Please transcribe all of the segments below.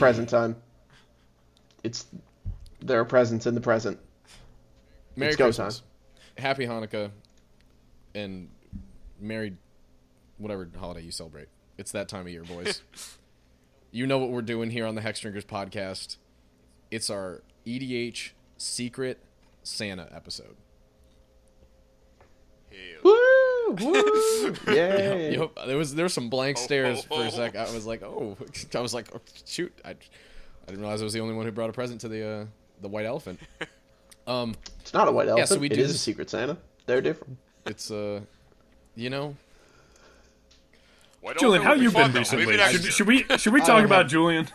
present time. It's there are presents in the present. Merry It's go Christmas, Happy Hanukkah, and Merry whatever holiday you celebrate. It's that time of year, boys. you know what we're doing here on the Hexdrinkers podcast. It's our EDH Secret Santa episode. Hell. Woo! Woo! Yay! Yep, there was there were some blank Oh, stares oh, for a sec. I was like, oh, I was like, oh, shoot, I, I didn't realize I was the only one who brought a present to the uh, the white elephant. Um, It's not a white elephant. so we it do is a secret Santa. They're different. it's uh, you know, Julian, how you been recently? Should, should we should we talk about have- Julian?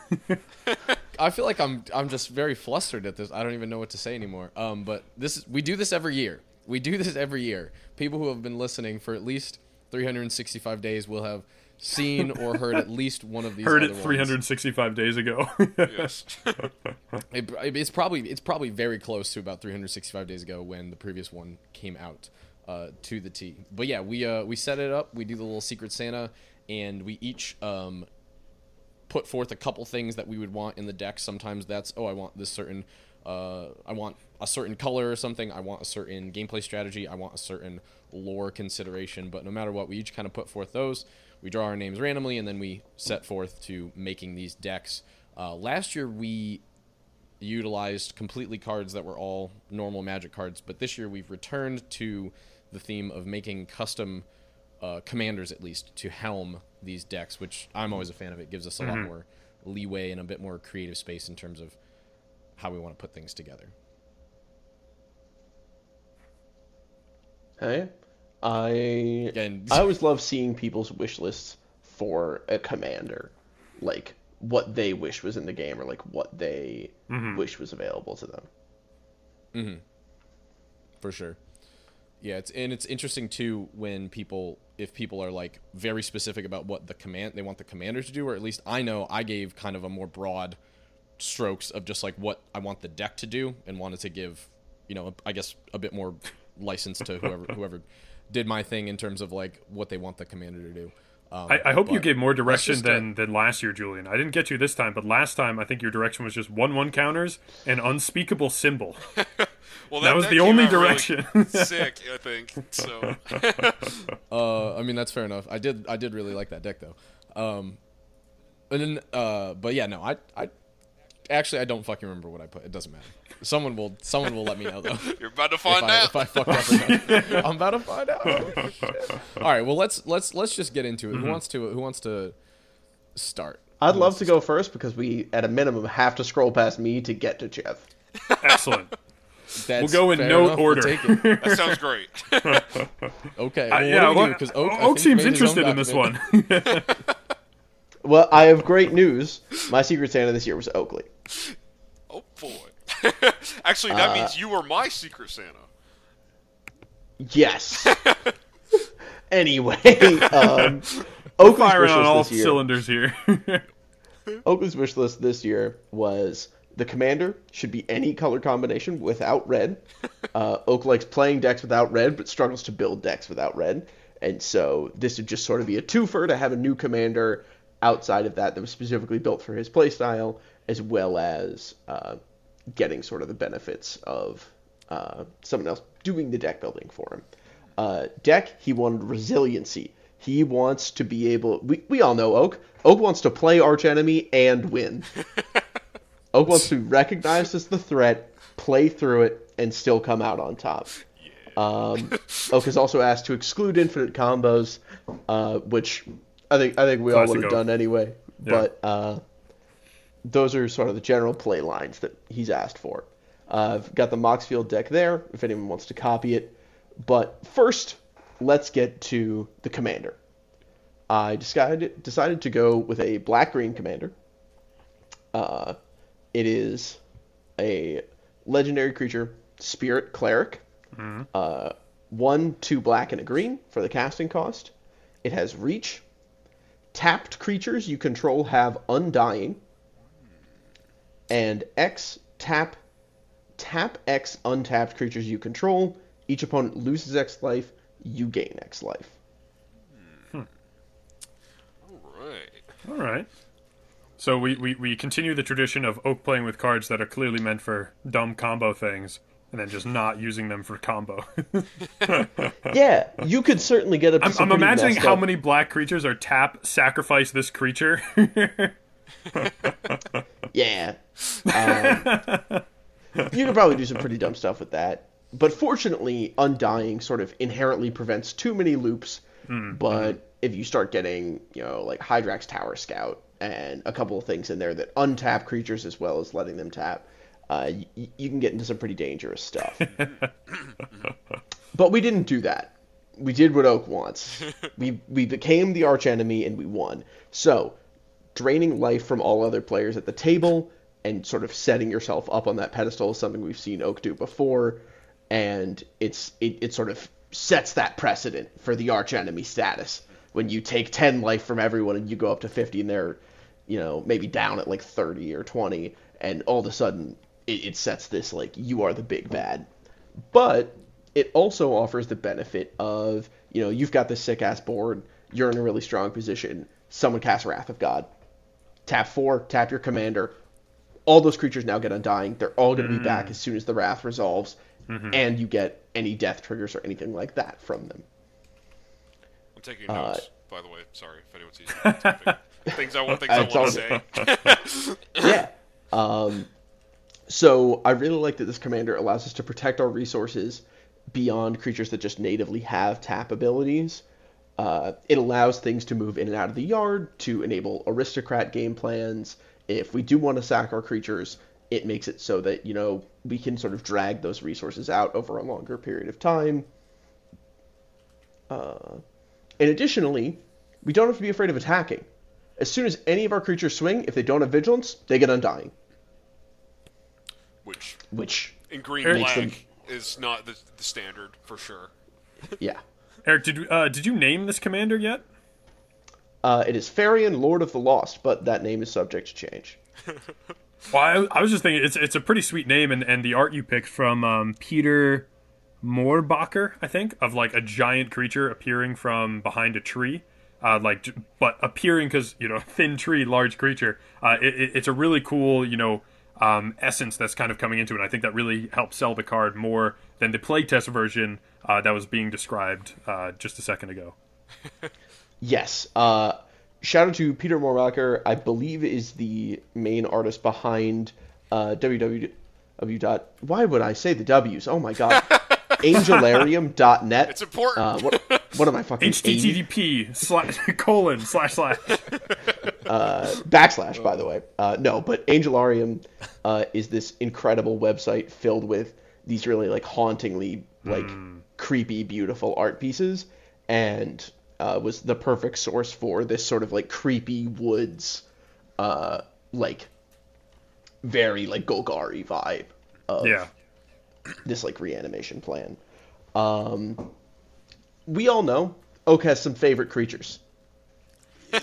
I feel like I'm I'm just very flustered at this. I don't even know what to say anymore. Um, but this is, we do this every year. We do this every year. People who have been listening for at least 365 days will have seen or heard at least one of these. Heard other it ones. 365 days ago. Yes. It, it's probably it's probably very close to about 365 days ago when the previous one came out uh, to the T. But yeah, we uh, we set it up. We do the little Secret Santa, and we each um, put forth a couple things that we would want in the deck. Sometimes that's oh, I want this certain, uh, I want a certain color or something. I want a certain gameplay strategy. I want a certain lore consideration. But no matter what, we each kind of put forth those. We draw our names randomly, and then we set forth to making these decks. Uh, last year we utilized completely cards that were all normal magic cards but this year we've returned to the theme of making custom uh, commanders at least to helm these decks which i'm always a fan of it gives us a lot more leeway and a bit more creative space in terms of how we want to put things together. Hey, I and I always love seeing people's wish lists for a commander, like what they wish was in the game or like what they mm-hmm. wish was available to them. Mm-hmm. for sure. Yeah it's and it's interesting too when people if people are like very specific about what the command they want the commander to do or at least i know i gave kind of a more broad strokes of just like what i want the deck to do and wanted to give you know i guess a bit more license to whoever whoever did my thing in terms of like what they want the commander to do um, I, I hope you gave more direction just, uh, than than last year, Julian. I didn't get you this time, but last time I think your direction was just one one counters and unspeakable symbol. Well, That was the came only out really direction. sick, I think. So Uh, I mean that's fair enough. I did I did really like that deck though. Um, and then uh, but yeah, no, I I actually I don't fucking remember what I put. It doesn't matter. Someone will someone will let me know though. you're about to if find I, out. if I fucked up or not. I'm about to find out. Oh. All right, well let's let's let's just get into it. Who wants to who wants to start? I'd love to go first because we, at a minimum, have to scroll past me to get to Jeff. Excellent. That's we'll go in no enough. We'll order. take it. That sounds great. Okay. Uh, yeah, what do we well, do? 'Cause Oak, Oak seems made his own interested in this one. Well, I have great news. My secret Santa this year was Oakley. Oh boy. Actually, that Uh, means you were my secret Santa. Yes. anyway, um, Oakley's Firing wish on list all this year. cylinders here. Oakley's wish list this year was the commander should be any color combination without red. Uh, Oak likes playing decks without red, but struggles to build decks without red. And so this would just sort of be a twofer to have a new commander outside of that that was specifically built for his playstyle, as well as uh, getting sort of the benefits of uh, someone else doing the deck building for him. Uh, deck, he wanted resiliency. He wants to be able. We, we all know Oak. Oak wants to play Archenemy and win. Oak wants to be recognized as the threat, play through it, and still come out on top. Um, Oak is also asked to exclude infinite combos, uh, which I think I think we all would have done anyway. Yeah. But uh, those are sort of the general play lines that he's asked for. Uh, I've got the Moxfield deck there if anyone wants to copy it. But first, let's get to the commander. I decided decided to go with a black green commander. Uh, it is a legendary creature, spirit cleric. Uh, one, two black and a green for the casting cost. It has reach. Tapped creatures you control have undying. And X tap tap X untapped creatures you control. Each opponent loses X life. You gain X life. All right. All right. So we, we, we continue the tradition of Oak playing with cards that are clearly meant for dumb combo things, and then just not using them for combo. Yeah, you could certainly get up to I'm, I'm imagining how up- many black creatures are tap sacrifice this creature. Yeah. Um, you could probably do some pretty dumb stuff with that. But fortunately, Undying sort of inherently prevents too many loops. But if you start getting, you know, like Hyrax Tower Scout and a couple of things in there that untap creatures as well as letting them tap, uh, y- you can get into some pretty dangerous stuff. but we didn't do that. We did what Oak wants. we we became the arch enemy and we won. So draining life from all other players at the table and sort of setting yourself up on that pedestal is something we've seen Oak do before, and it's it, it sort of sets that precedent for the arch enemy status. When you take 10 life from everyone and you go up to 50 and they're you know maybe down at like 30 or 20 and all of a sudden it, it sets this like you are the big bad. But it also offers the benefit of you know you've got this sick ass board. You're in a really strong position. Someone casts wrath of god tap four tap your commander all those creatures now get undying they're all going to be back as soon as the wrath resolves and you get any death triggers or anything like that from them I'm taking Uh, notes, by the way. Sorry if anyone's using things I want things I It's want all to say. yeah. Um, so I really like that this commander allows us to protect our resources beyond creatures that just natively have tap abilities. Uh, it allows things to move in and out of the yard to enable aristocrat game plans. If we do want to sack our creatures, it makes it so that you know we can sort of drag those resources out over a longer period of time. Uh, and additionally, we don't have to be afraid of attacking. As soon as any of our creatures swing, if they don't have vigilance, they get undying. Which Which, in green Eric- black them- is not the, the standard for sure. yeah. Eric, did uh, did you name this commander yet? Uh, it is Ferrian, Lord of the Lost, but that name is subject to change. Well, I, I was just thinking it's it's a pretty sweet name, and, and the art you picked from um, Peter Mohrbacher, I think, of like a giant creature appearing from behind a tree, uh, like but appearing because you know thin tree, large creature. Uh, it, it- it's a really cool you know um, essence that's kind of coming into it. I think that really helps sell the card more than the playtest version uh, that was being described uh, just a second ago. Yes. Uh, shout out to Peter Mohrbacher, I believe is the main artist behind uh, www. Dot, why would I say the W's? Oh my god. Angelarium.net. It's important. Uh, what, what am I fucking 80? HTTP slash colon slash slash. backslash by the way. Uh, no but angelarium uh, is this incredible website filled with these really like hauntingly like creepy beautiful art pieces and uh, was the perfect source for this sort of like creepy woods uh, like very like golgari vibe of Yeah. this like reanimation plan. Um, we all know oak has some favorite creatures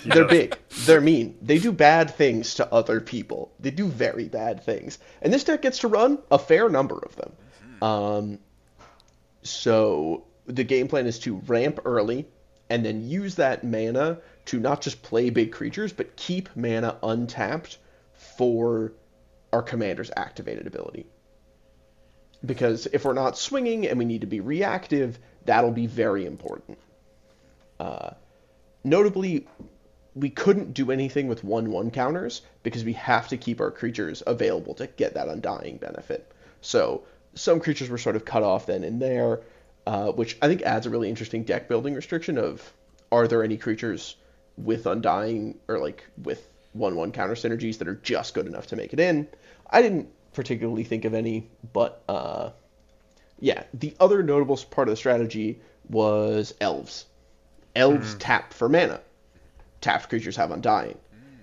they're big. They're mean. They do bad things to other people. They do very bad things. And this deck gets to run a fair number of them. Um, so the game plan is to ramp early and then use that mana to not just play big creatures, but keep mana untapped for our commander's activated ability. Because if we're not swinging and we need to be reactive, that'll be very important. Uh, notably, we couldn't do anything with 1 1 counters because we have to keep our creatures available to get that undying benefit. So some creatures were sort of cut off then and there, uh, which I think adds a really interesting deck building restriction of are there any creatures with undying or like with 1 1 counter synergies that are just good enough to make it in? I didn't particularly think of any, but uh, yeah, the other notable part of the strategy was elves. Elves tap for mana tapped creatures have undying.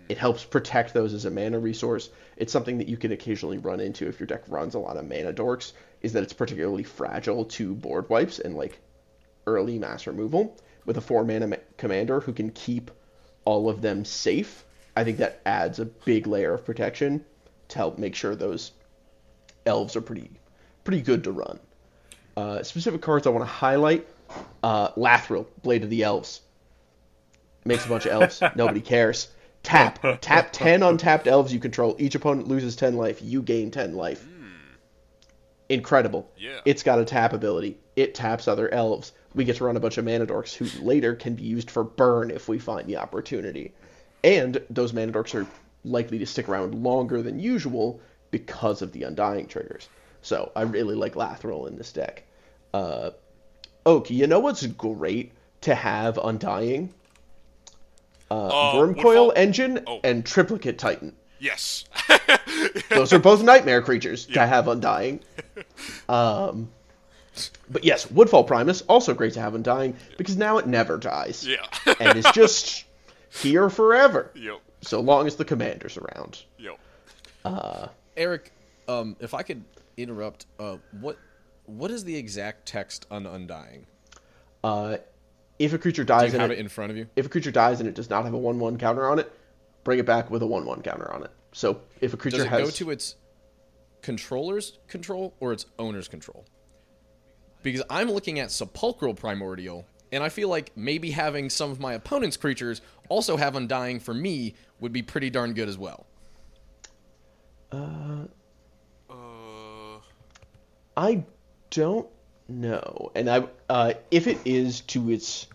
It helps protect those as a mana resource. It's something that you can occasionally run into if your deck runs a lot of mana dorks, is that it's particularly fragile to board wipes and like early mass removal. With a four mana ma- commander who can keep all of them safe, I think that adds a big layer of protection to help make sure those elves are pretty pretty good to run. Uh, specific cards I want to highlight: uh, Lathril, Blade of the Elves makes a bunch of elves. Nobody cares. Tap. Tap 10 untapped elves you control. Each opponent loses 10 life. You gain 10 life. Incredible. Yeah. It's got a tap ability. It taps other elves. We get to run a bunch of mana dorks who later can be used for burn if we find the opportunity. And those mana dorks are likely to stick around longer than usual because of the undying triggers. So I really like Lathril in this deck. Uh, Oak, you know what's great to have undying? Uh, Uh, Wurmcoil Woodfall? Engine Oh. and Triplicate Titan. Yes. Those are both nightmare creatures to have undying. Um, but yes, Woodfall Primus also great to have undying because now it never dies yeah. and is just here forever yep. so long as the commander's around. Yep. Uh, Eric, um, if I could interrupt, uh, what what is the exact text on Undying? Uh, if a creature Do dies you and have it, it in front of you? if a creature dies and it does not have a one-one counter on it, bring it back with a one-one counter on it. So if a creature has. Does it has go to its controller's control or its owner's control? Because I'm looking at Sepulchral Primordial, and I feel like maybe having some of my opponent's creatures also have Undying for me would be pretty darn good as well. Uh, Uh, I don't know, and I uh, if it is to its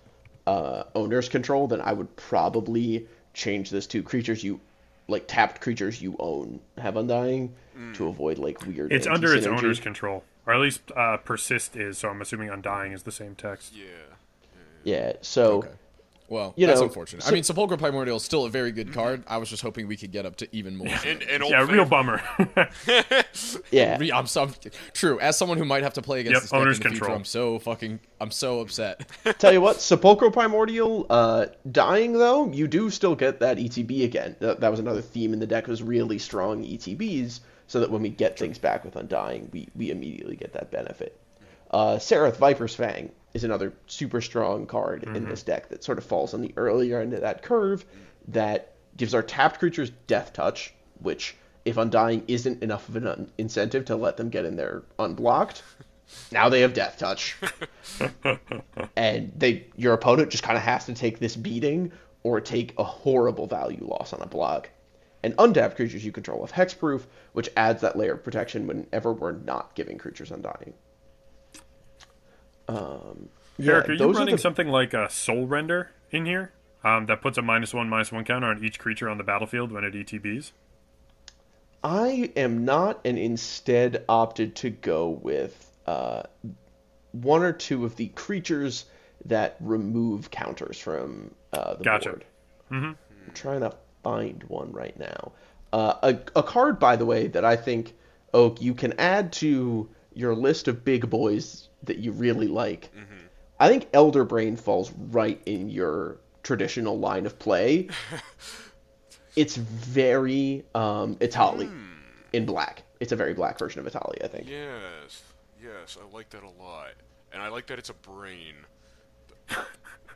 uh, owner's control, then I would probably change this to creatures you like tapped creatures you own have undying to avoid like weird. It's under its owner's control, or at least uh, persist is. So I'm assuming undying is the same text. yeah. Yeah, so Okay. Well, You that's know, unfortunate. so- I mean, Sepulchral Primordial is still a very good card. I was just hoping we could get up to even more. And, and old Yeah, real bummer. yeah, Re- I'm so true. As someone who might have to play against Yep, this deck in owner's the future, control. I'm so fucking, I'm so upset. Tell you what, Sepulchral Primordial, uh, dying though, you do still get that ETB again. That, that was another theme in the deck was really strong ETBs, so that when we get things back with Undying, we, we immediately get that benefit. Uh, Saryth Viper's Fang is another super strong card in mm-hmm. this deck that sort of falls on the earlier end of that curve that gives our tapped creatures Death Touch, which, if Undying isn't enough of an un- incentive to let them get in there unblocked, now they have Death Touch and they your opponent just kind of has to take this beating or take a horrible value loss on a block. And untapped creatures you control have hexproof, which adds that layer of protection whenever we're not giving creatures undying. Um, yeah, Eric, are you running the- something like a Soul Render in here? Um, that puts a minus one, minus one counter on each creature on the battlefield when it ETBs. I am not, and instead opted to go with uh, one or two of the creatures that remove counters from uh, the Gotcha. board. Mm-hmm. I'm trying to find one right now. Uh, a, a card, by the way, that I think Oak you can add to your list of big boys that you really like. I think Elder Brain falls right in your traditional line of play. it's very um, Etali in black. It's a very black version of Etali, I think. Yes. Yes, I like that a lot. And I like that it's a brain.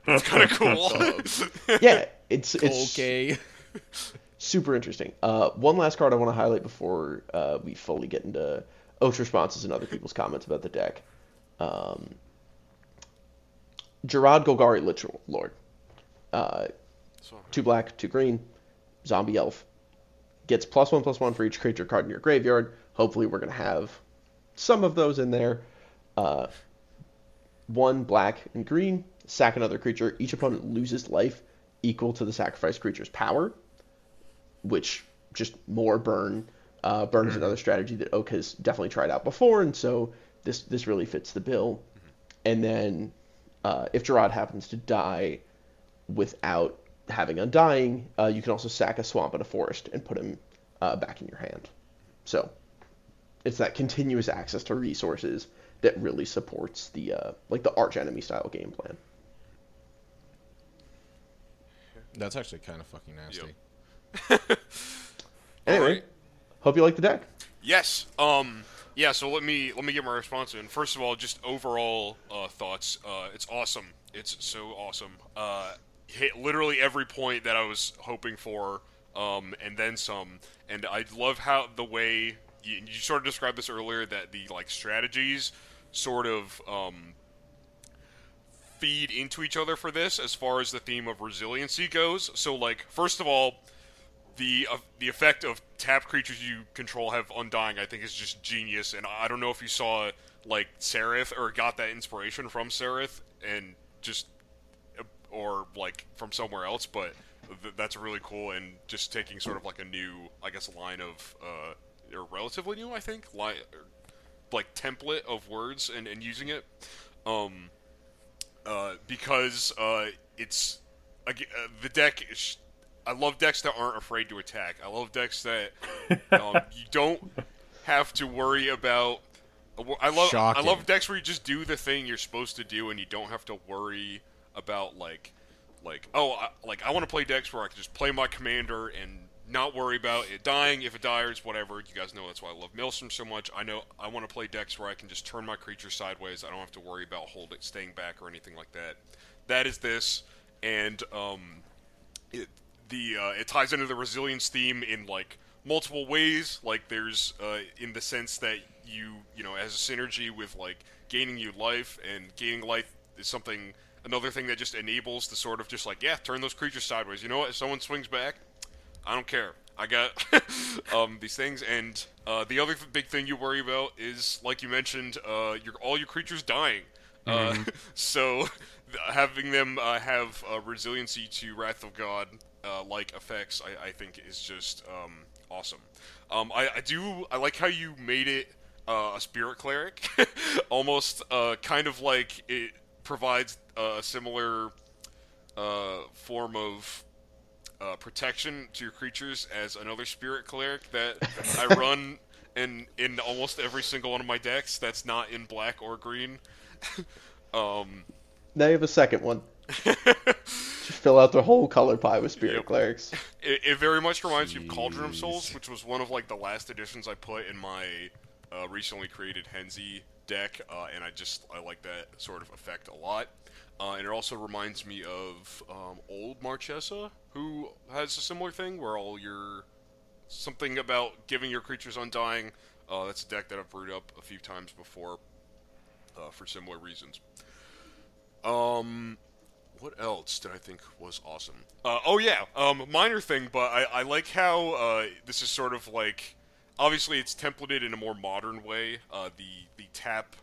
That's kind of cool. Yeah, it's it's okay. super interesting. Uh, one last card I want to highlight before uh, we fully get into Oak's responses and other people's comments about the deck. Um, Jarad Golgari Literal Lord. Uh, two black, two green, zombie elf. Gets plus one plus one for each creature card in your graveyard. Hopefully, we're going to have some of those in there. Uh, one black and green, sack another creature. Each opponent loses life equal to the sacrificed creature's power, which just more burn. Uh, burn is another strategy that Oak has definitely tried out before, and so this this really fits the bill. And then, uh, if Jarad happens to die without having Undying, uh, you can also sack a swamp and a forest and put him uh, back in your hand. So it's that continuous access to resources that really supports the uh, like the arch enemy style game plan. That's actually kind of fucking nasty. Yep. Anyway, Alright. Hope you like the deck. Yes. Um. Yeah. So let me let me get my response in. First of all, just overall uh, thoughts. Uh, it's awesome. It's so awesome. Uh, hit literally every point that I was hoping for, um, and then some. And I love how the way you, you sort of described this earlier that the like strategies sort of um, feed into each other for this as far as the theme of resiliency goes. So like first of all, the uh, the effect of tap creatures you control have undying, I think, is just genius. And I don't know if you saw like Saryth or got that inspiration from Saryth and just or like from somewhere else, but th- that's really cool. And just taking sort of like a new, I guess, line of uh, or relatively new, I think, line like template of words and, and using it. Um, uh, because uh, it's uh, the deck. Is, I love decks that aren't afraid to attack. I love decks that um, you don't have to worry about. I love Shocking. I love decks where you just do the thing you're supposed to do and you don't have to worry about like like oh I, like I want to play decks where I can just play my commander and not worry about it dying if it dies whatever you guys know that's why I love Maelstrom so much I know I want to play decks where I can just turn my creature sideways I don't have to worry about holding staying back or anything like that that is this and um it, the uh, it ties into the resilience theme in like multiple ways. Like there's uh, in the sense that you you know as a synergy with like gaining you life and gaining life is something another thing that just enables the sort of just like yeah turn those creatures sideways. You know what? If someone swings back i don't care. I got um, these things. And uh, the other th- big thing you worry about is like you mentioned uh, your all your creatures dying uh, so having them uh, have uh, resiliency to wrath of god uh, like effects I, I think is just um, awesome um, I, I do i like how you made it uh, a spirit cleric, almost uh, kind of like it provides a similar uh, form of uh, protection to your creatures as another spirit cleric that I run in in almost every single one of my decks. That's not in black or green. um, Now you have a second one. Just fill out the whole color pie with spirit Yep. clerics. it, it very much reminds me of Cauldron of Souls, which was one of like the last additions I put in my uh, recently created Henzie deck, uh, and I just I like that sort of effect a lot. Uh, and it also reminds me of um, old Marchesa, who has a similar thing where all your something about giving your creatures undying. Uh, that's a deck that I've brewed up a few times before uh, for similar reasons. Um, what else did I think was awesome? Uh, oh yeah, um, minor thing, but I, I like how uh, this is sort of like obviously it's templated in a more modern way. Uh, the the tap,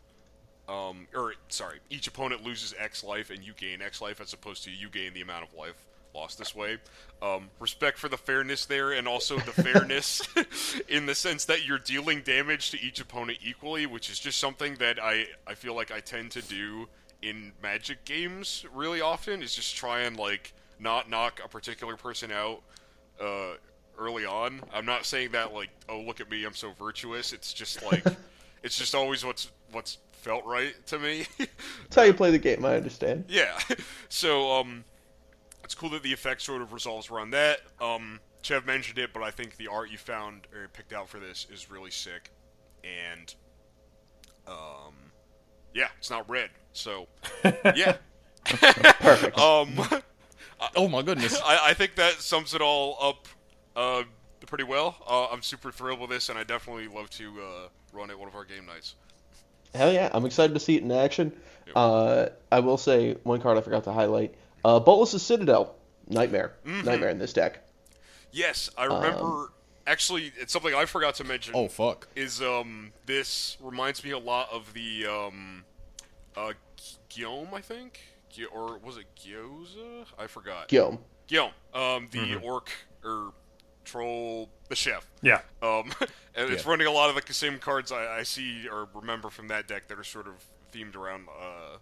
um, or sorry, each opponent loses X life and you gain X life as opposed to you gain the amount of life lost this way. Um, respect for the fairness there, and also the fairness in the sense that you're dealing damage to each opponent equally, which is just something that I I feel like I tend to do in Magic games really often. Is just try and like not knock a particular person out uh, early on. I'm not saying that like, oh look at me, I'm so virtuous. It's just like, it's just always what's what's felt right to me. That's how you play the game, I understand. yeah. So um, it's cool that the effect sort of resolves around that. Um, Chev mentioned it, but I think the art you found or picked out for this is really sick, and um, yeah, it's not red, so yeah. Perfect. Um, Oh my goodness. I, I think that sums it all up uh, pretty well. Uh, I'm super thrilled with this, and I definitely love to uh, run at one of our game nights. Hell yeah, I'm excited to see it in action. Yep. Uh, I will say one card I forgot to highlight. Uh, Bolas' Citadel. Nightmare. Mm-hmm. Nightmare in this deck. Yes, I remember. actually, it's something I forgot to mention. oh fuck. is um this reminds me a lot of the um uh Guillaume, I think, Gu- or was it Gyoza? I forgot. Guillaume. Guillaume, um, the orc or troll, the chef. Yeah. Um, and it's Yeah. running a lot of the same cards I, I see or remember from that deck that are sort of themed around uh,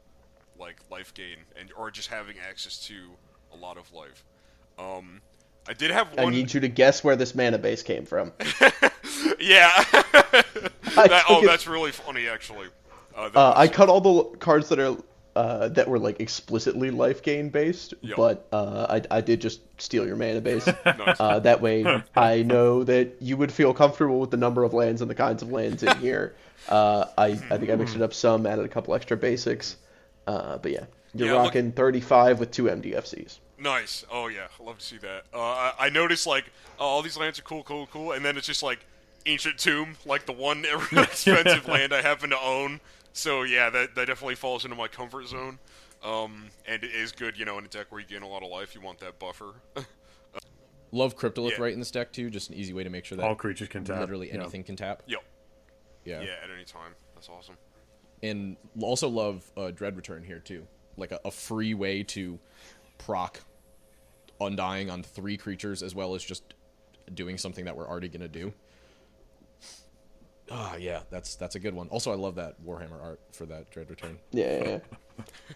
like life gain and or just having access to a lot of life. Um, I did have I need you to guess where this mana base came from. yeah. That- oh, it- that's really funny, actually. Uh, that Uh, was- I cut all the cards that are uh, that were like explicitly life gain based, Yep. but uh, I, I did just steal your mana base. Nice. uh, that way, I know that you would feel comfortable with the number of lands and the kinds of lands in here. Uh, I I think I mixed it up some, added a couple extra basics, uh, but yeah, you're Yeah, look- rocking 35 with two MDFCs. Nice. Oh yeah, I love to see that. Uh, I, I noticed like oh, all these lands are cool, cool, cool, and then it's just like ancient tomb, like the one expensive land I happen to own. So yeah, that that definitely falls into my comfort zone. Um, and it is good, you know, in a deck where you gain a lot of life, you want that buffer. Love Cryptolith Yeah. Rite in this deck too. Just an easy way to make sure that All creatures can tap. literally Yeah. anything can tap. Yep. Yeah. Yeah, at any time. That's awesome. And also love uh, Dread Return here too. Like a, a free way to proc Undying on three creatures as well as just doing something that we're already gonna do. Ah, yeah, that's that's a good one. Also, I love that Warhammer art for that Dread Return. Yeah, yeah, yeah.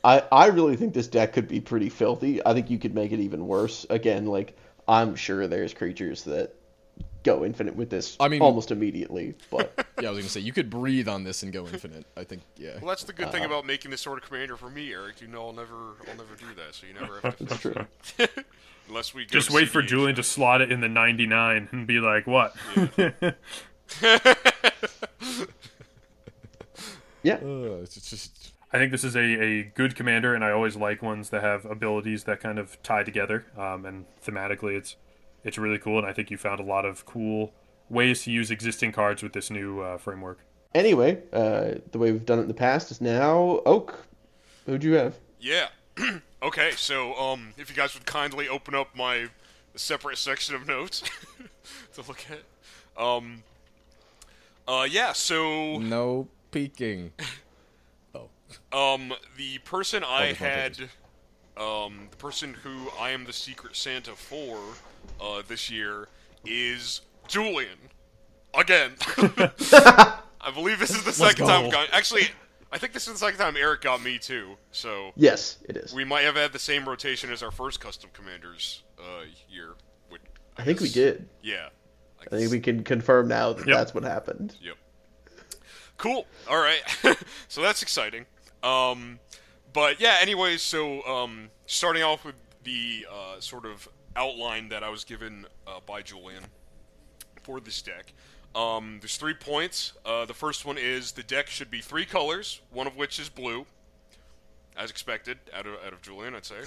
I I really think this deck could be pretty filthy. I think you could make it even worse. Again, like I'm sure there's creatures that go infinite with this I mean- almost immediately, but Yeah, I was gonna say you could breathe on this and go infinite. I think, yeah. Well, that's the good thing about making this sort of commander for me, Eric. You know, I'll never, I'll never do that. So you never have to. it's true. Unless we Just to wait for Julian to slot it in the 99 and be like, what? Yeah. Uh, it's just I think this is a, a good commander, and I always like ones that have abilities that kind of tie together. Um, and thematically, it's it's really cool. And I think you found a lot of cool ways to use existing cards with this new uh, framework. Anyway, uh, the way we've done it in the past is now Oak. Who'd you have? Yeah. okay, so um, if you guys would kindly open up my separate section of notes to look at. Um. Uh, yeah. So no peeking. Oh, um, the person I there's had, um, the person who I am the Secret Santa for, uh, this year is Julian. Again. I believe this is the second time. go. I've got, actually, I think this is the second time Eric got me too. So Yes, it is. we might have had the same rotation as our first custom commanders uh, year. Which, I think we did. Yeah. I think we can confirm now that Yep. that's what happened. Yep. Cool. All right. so that's exciting. Um, but yeah. Anyways, so um, starting off with the uh, sort of outline that I was given uh, by Julian for this deck. Um, there's three points. Uh, the first one is the deck should be three colors, one of which is blue, as expected out of out of Julian, I'd say.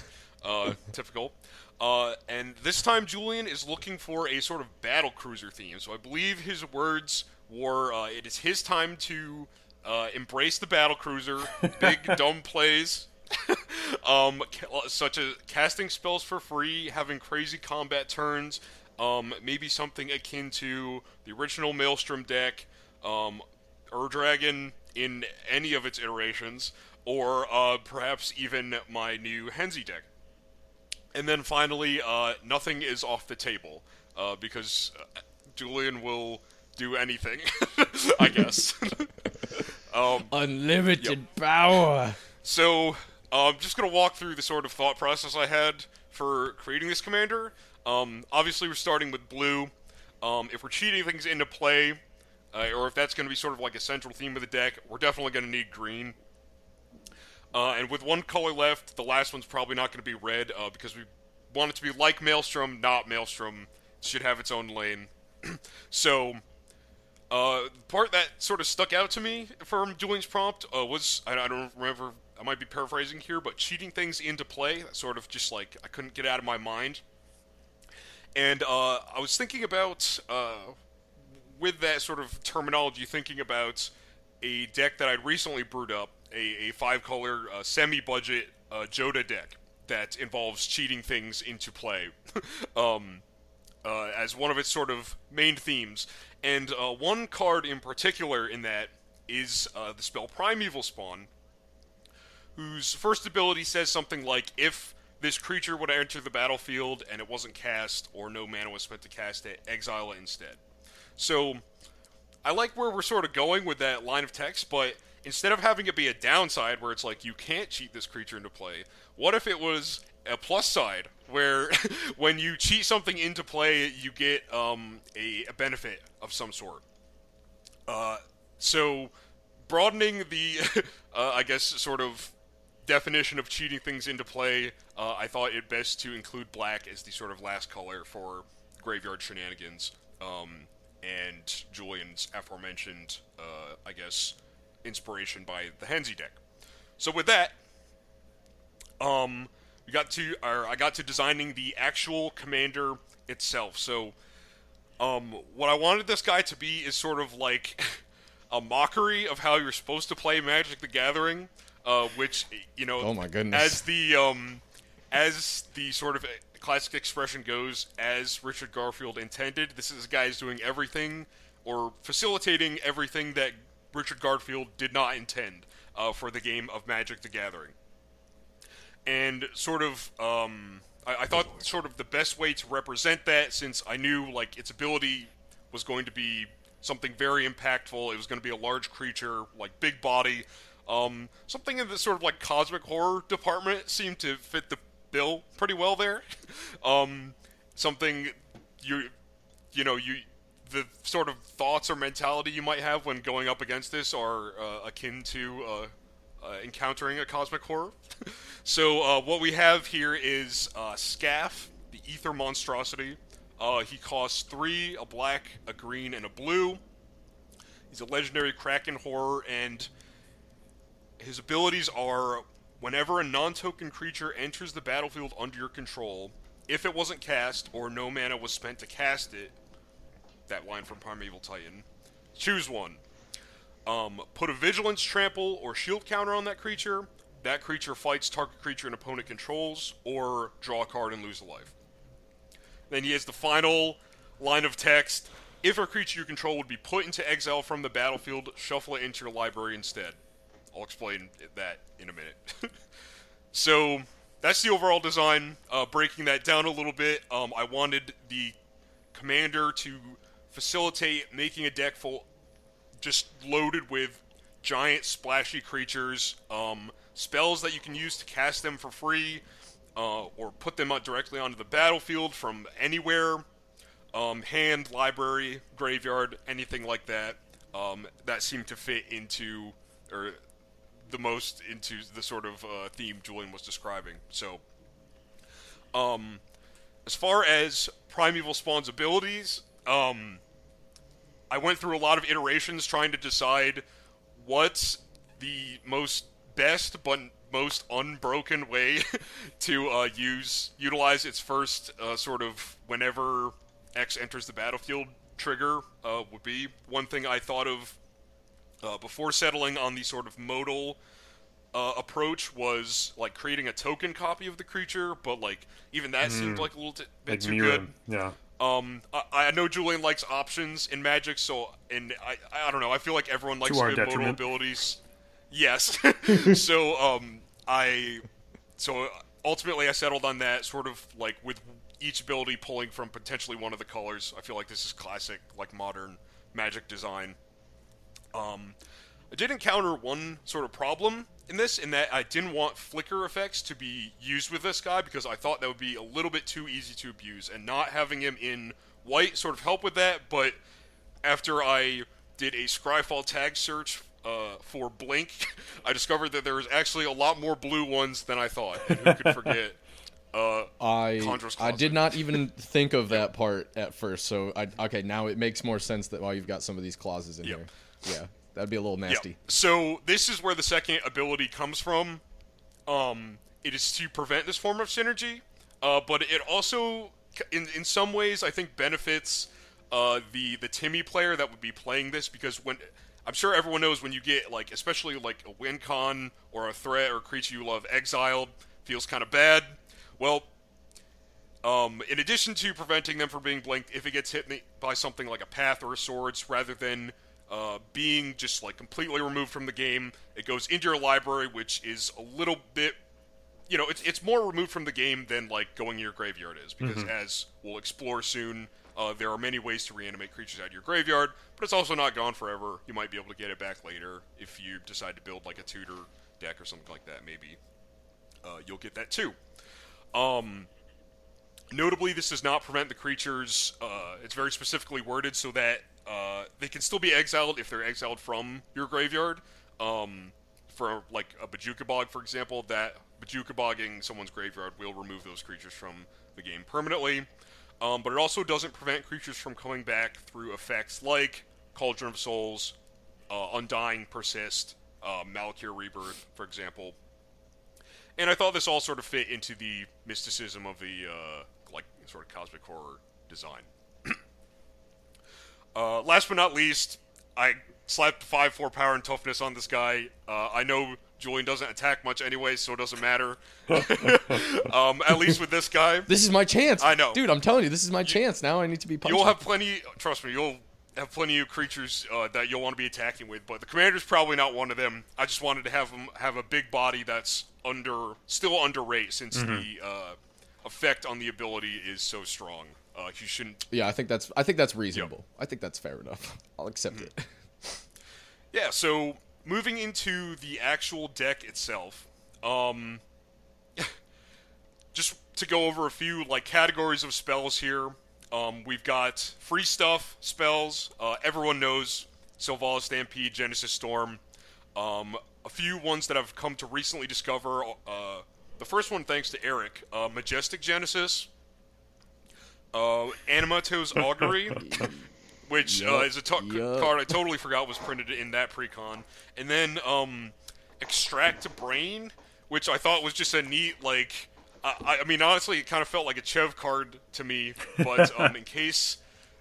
Uh, typical. Uh, and this time, Julian is looking for a sort of battle cruiser theme. So I believe his words were, uh, "It is his time to uh, embrace the battle cruiser, big dumb plays." um, such as casting spells for free, having crazy combat turns, um, maybe something akin to the original Maelstrom deck, um, Ur-Dragon in any of its iterations, or uh, perhaps even my new Henzie deck. And then finally, uh, nothing is off the table uh, because uh, Julian will do anything, I guess. um, unlimited power. so, uh, I'm just gonna walk through the sort of thought process I had for creating this commander. Um, obviously, we're starting with blue. Um, if we're cheating things into play, uh, or if that's gonna be sort of like a central theme of the deck, we're definitely gonna need green. Uh, and with one color left, the last one's probably not gonna be red uh, because we want it to be like Maelstrom, not Maelstrom. It should have its own lane. so, uh, the part that sort of stuck out to me from Julian's prompt uh, was I, I don't remember. I might be paraphrasing here, but cheating things into play, sort of just like I couldn't get out of my mind. And uh, I was thinking about uh, with that sort of terminology, thinking about a deck that I'd recently brewed up, a, a five color uh, semi budget uh, Jodah deck that involves cheating things into play. um, uh, as one of its sort of main themes. And uh, one card in particular in that is the spell Primeval Spawn, whose first ability says something like if this creature would enter the battlefield and it wasn't cast or no mana was spent to cast it, exile it instead. So I like where we're sort of going with that line of text, but instead of having it be a downside where it's like you can't cheat this creature into play, what if it was a plus side where when you cheat something into play, you get um, a, a benefit of some sort? Uh, so broadening the, uh, I guess, sort of definition of cheating things into play, uh, I thought it best to include black as the sort of last color for graveyard shenanigans. Um, and Julian's aforementioned, uh, I guess, inspiration by the Henzie deck. So with that, um, we got to, or I got to designing the actual commander itself. So, um, what I wanted this guy to be is sort of like a mockery of how you're supposed to play Magic the Gathering, uh, which you know, Oh my goodness. as the um, as the sort of classic expression goes, as Richard Garfield intended. This is a guy who's doing everything or facilitating everything that Richard Garfield did not intend uh, for the game of Magic: The Gathering. And sort of, um, I, I thought sort of the best way to represent that, since I knew like its ability was going to be something very impactful. It was going to be a large creature, like big body. Um, something in the sort of like cosmic horror department seemed to fit the bill pretty well there. um, something you you know you the sort of thoughts or mentality you might have when going up against this are uh, akin to uh, uh, encountering a cosmic horror. so uh, what we have here is uh, Skaaf, the Aether monstrosity. Uh, he costs three: a black, a green, and a blue. He's a legendary Kraken horror, and his abilities are whenever a non-token creature enters the battlefield under your control, if it wasn't cast or no mana was spent to cast it, that line from Primeval Titan, choose one. Um, put a Vigilance, Trample, or Shield counter on that creature. That creature fights target creature an opponent controls, or draw a card and lose a life. Then he has the final line of text. If a creature you control would be put into exile from the battlefield, shuffle it into your library instead. I'll explain that in a minute. so that's the overall design. Uh, breaking that down a little bit, um, I wanted the commander to facilitate making a deck full, just loaded with giant splashy creatures, um, spells that you can use to cast them for free, uh, or put them out directly onto the battlefield from anywhere. Um, hand, library, graveyard, anything like that. Um, that seemed to fit into, or the most into the sort of uh, theme Julian was describing. So, um, as far as Primeval Spawn's abilities, um, I went through a lot of iterations trying to decide what's the most best but most unbroken way to uh, use utilize its first uh, sort of whenever X enters the battlefield trigger uh, would be. One thing I thought of uh, before settling on the sort of modal uh, approach was like creating a token copy of the creature, but like even that seemed like a little t- bit Like too mirror. good. Yeah. Um, I, I know Julian likes options in Magic, so and I I don't know. I feel like everyone likes good modal abilities. Yes. so um, I so ultimately I settled on that sort of like with each ability pulling from potentially one of the colors. I feel like this is classic like modern Magic design. Um, I did encounter one sort of problem in this, in that I didn't want flicker effects to be used with this guy because I thought that would be a little bit too easy to abuse, and not having him in white sort of helped with that. But after I did a Scryfall tag search uh, for Blink, I discovered that there was actually a lot more blue ones than I thought. And who could forget? Uh, I I did not even think of that part at first. So I okay now it makes more sense that why you've got some of these clauses in Yep. here. Yeah, that'd be a little nasty. Yeah. So this is where the second ability comes from. Um, it is to prevent this form of synergy, uh, but it also, in in some ways, I think benefits uh, the the Timmy player that would be playing this because when I'm sure everyone knows when you get like especially like a win con or a threat or a creature you love exiled feels kind of bad. Well, um, in addition to preventing them from being blinked, if it gets hit by something like a path or a swords, rather than uh, being just like completely removed from the game, it goes into your library, which is a little bit, you know, it's it's more removed from the game than like going in your graveyard is, because as we'll explore soon, uh, there are many ways to reanimate creatures out of your graveyard, but it's also not gone forever. You might be able to get it back later if you decide to build like a tutor deck or something like that. Maybe uh, you'll get that too. Um, Notably, this does not prevent the creatures. Uh, it's very specifically worded so that uh, they can still be exiled if they're exiled from your graveyard. Um, for like a Bojuka Bog, for example, that Bojuka Bogging someone's graveyard will remove those creatures from the game permanently. Um, but it also doesn't prevent creatures from coming back through effects like Cauldron of Souls, uh, Undying Persist, uh, Malakir Rebirth, for example. And I thought this all sort of fit into the mysticism of the uh, like sort of cosmic horror design. Uh, last but not least, I slapped five four power and toughness on this guy. Uh, I know Julian doesn't attack much anyway, so it doesn't matter. um, at least with this guy, This is my chance. I know. dude. I'm telling you, this is my chance. Now I need to be. Punching. you'll have plenty. Trust me, you'll have plenty of creatures uh, that you'll want to be attacking with. But the commander's probably not one of them. I just wanted to have him have a big body that's under still under rate since the uh, effect on the ability is so strong. Uh, you shouldn't. Yeah, I think that's. I think that's reasonable. I think that's fair enough. I'll accept Mm-hmm. it. Yeah. So moving into the actual deck itself, um, just to go over a few like categories of spells here. Um, we've got free stuff spells. Uh, everyone knows Selvala Stampede, Genesis Storm. Um, a few ones that I've come to recently discover. Uh, the first one, thanks to Eric, uh, Majestic Genesis, uh, Aminatou's Augury, which uh, is a to- yup. card I totally forgot was printed in that precon, and then um, Extract Brain, which I thought was just a neat like. I, I mean, honestly, it kind of felt like a Chev card to me, but um, in case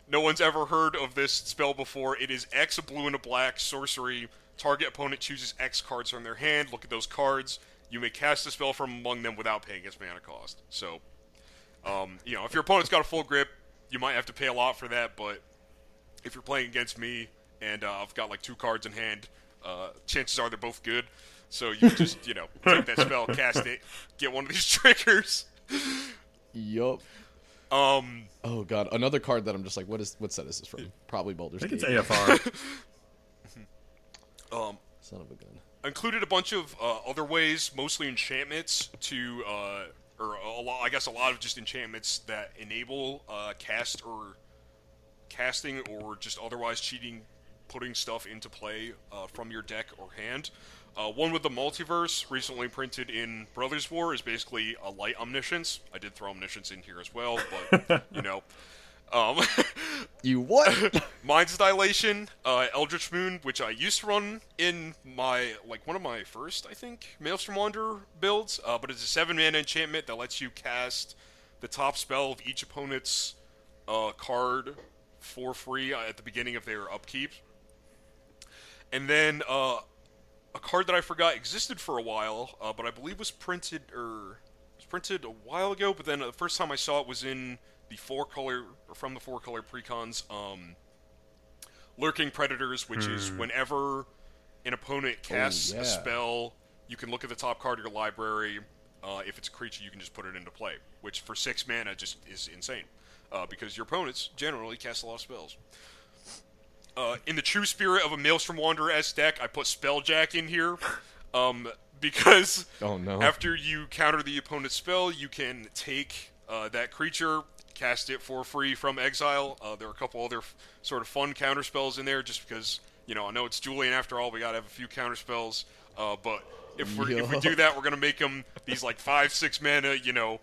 no one's ever heard of this spell before, it is X a blue and a black sorcery. Target opponent chooses X cards from their hand. Look at those cards. You may cast a spell from among them without paying its mana cost. So, um, you know, if your opponent's got a full grip, you might have to pay a lot for that. But if you're playing against me and uh, I've got like two cards in hand, uh, chances are they're both good. So you just, you know, take that spell, cast it, get one of these triggers. yup. Um, Oh god, another card that I'm just like, what is what set is this from? Probably Baldur's I think Gate. it's AFR. um, Son of a gun. included a bunch of uh, other ways, mostly enchantments to, uh, or a lot, I guess a lot of just enchantments that enable uh, cast or casting or just otherwise cheating, putting stuff into play uh, from your deck or hand. Uh, one with the multiverse, recently printed in Brothers War, is basically a light omniscience. I did throw omniscience in here as well, but you know. Um, You what? Mind's Dilation, uh, Eldritch Moon, which I used to run in my like one of my first, I think, Maelstrom Wanderer builds. Uh, but it's a seven-man enchantment that lets you cast the top spell of each opponent's uh, card for free uh, at the beginning of their upkeep. And then uh, a card that I forgot existed for a while, uh, but I believe was printed or was printed a while ago. But then the first time I saw it was in the four color or from the four color precons. Um, Lurking Predators, which is whenever an opponent casts yeah. a spell, you can look at the top card of your library. Uh, if it's a creature, you can just put it into play, which for six mana just is insane, uh, because your opponents generally cast a lot of spells. Uh, in the true spirit of a Maelstrom Wanderer S deck, I put Spelljack in here, um, because Oh, no. after you counter the opponent's spell, you can take uh, that creature, cast it for free from exile. Uh, there are a couple other f- sort of fun counter spells in there, just because you know I know it's Julian after all. We gotta have a few counter spells, uh, but if we if we do that, we're gonna make them these like five six mana, you know,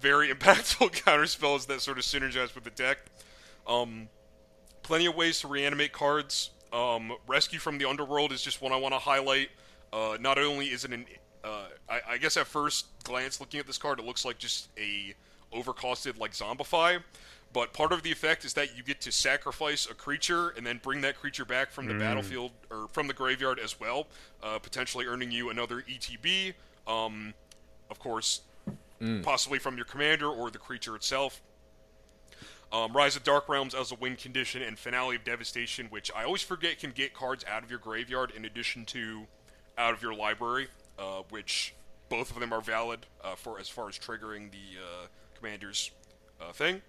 very impactful counter spells that sort of synergize with the deck. Um, plenty of ways to reanimate cards. Um, Rescue from the Underworld is just one I want to highlight. Uh, not only is it an, uh, I, I guess at first glance looking at this card, it looks like just a overcosted like Zombify, but part of the effect is that you get to sacrifice a creature and then bring that creature back from the battlefield or from the graveyard as well, uh, potentially earning you another ETB. Um, of course, possibly from your commander or the creature itself. Um, Rise of Dark Realms as a win condition, and Finale of Devastation, which I always forget can get cards out of your graveyard in addition to out of your library, uh, which both of them are valid uh, for as far as triggering the uh, commander's uh, thing.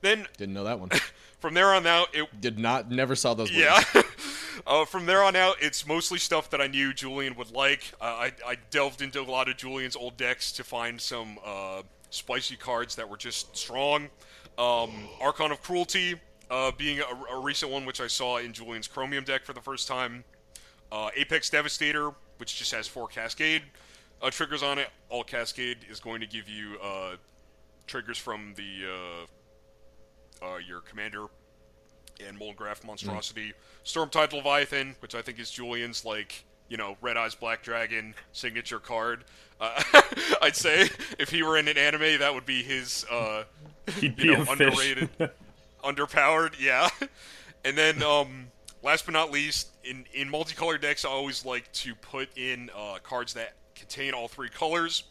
Then Didn't know that one. from there on out, it Did not. Never saw those. yeah. uh, from there on out, it's mostly stuff that I knew Julian would like. Uh, I, I delved into a lot of Julian's old decks to find some uh, spicy cards that were just strong. Um, Archon of Cruelty uh, being a, a recent one, which I saw in Julian's Chromium deck for the first time. Uh, Apex Devastator, which just has four Cascade uh, triggers on it. All Cascade is going to give you uh, triggers from the uh, uh, your commander and Molgraph Monstrosity. Stormtide Leviathan, which I think is Julian's, like, you know, Red Eyes Black Dragon signature card. Uh, I'd say if he were in an anime, that would be his, uh, He'd be know, underrated, underpowered, yeah. And then, um, last but not least, in in multicolor decks, I always like to put in uh, cards that contain all three colors.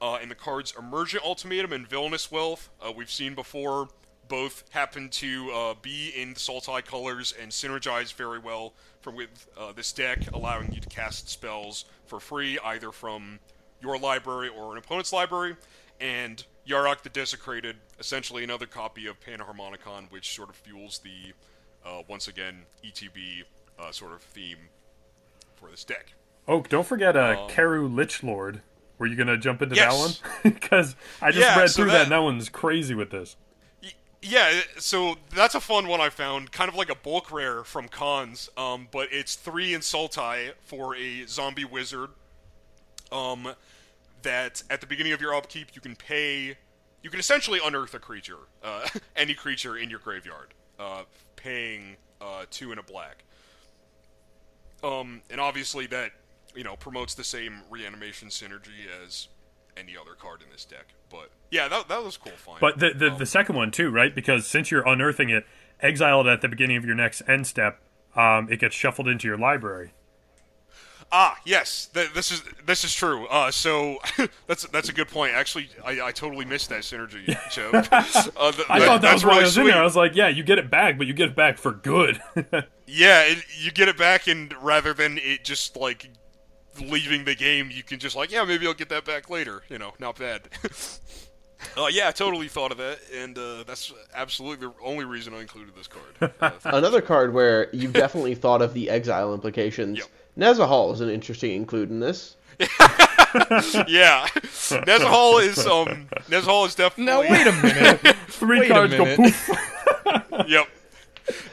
Uh, in the cards Emergent Ultimatum and Villainous Wealth, uh, we've seen before. Both happen to uh, be in the Sultai colors and synergize very well from with uh, this deck, allowing you to cast spells for free, either from your library or an opponent's library. And Yarok the Desecrated, essentially another copy of Panharmonicon, which sort of fuels the, uh, once again, ETB uh, sort of theme for this deck. Oh, don't forget uh, Um, Lich Lord. Were you gonna jump into Yes. that one? Because I just Yeah, read so through that, that- and that one's crazy with this. Y- Yeah, so that's a fun one I found. Kind of like a bulk rare from cons, um, but it's three in Sultai for a zombie wizard. Um, that at the beginning of your upkeep you can pay, you can essentially unearth a creature, uh, any creature in your graveyard, uh, paying uh, two and a black. Um, and obviously that you know promotes the same reanimation synergy as any other card in this deck. But yeah, that, that was cool. Fine. But the the, Um, the second one too, right? Because since you're unearthing it, exiled at the beginning of your next end step. Um, it gets shuffled into your library. Ah, yes, th- this is this is true. Uh, so that's that's a good point. Actually, I, I totally missed that synergy, Joe. uh, th- I thought that that's was why really I was in sweet. there. I was like, yeah, you get it back, but you get it back for good. Yeah, it, you get it back, and rather than it just like leaving the game, you can just like, yeah, maybe I'll get that back later. You know, not bad. uh, yeah, I totally thought of that, and uh, that's absolutely the only reason I included this card. Uh, Another card where you've definitely thought of the exile implications. Yep. Nezahal is an interesting include in this. yeah, Nezahal is um Nezahal is definitely Now wait a minute. Three Wait a cards go poof. Yep,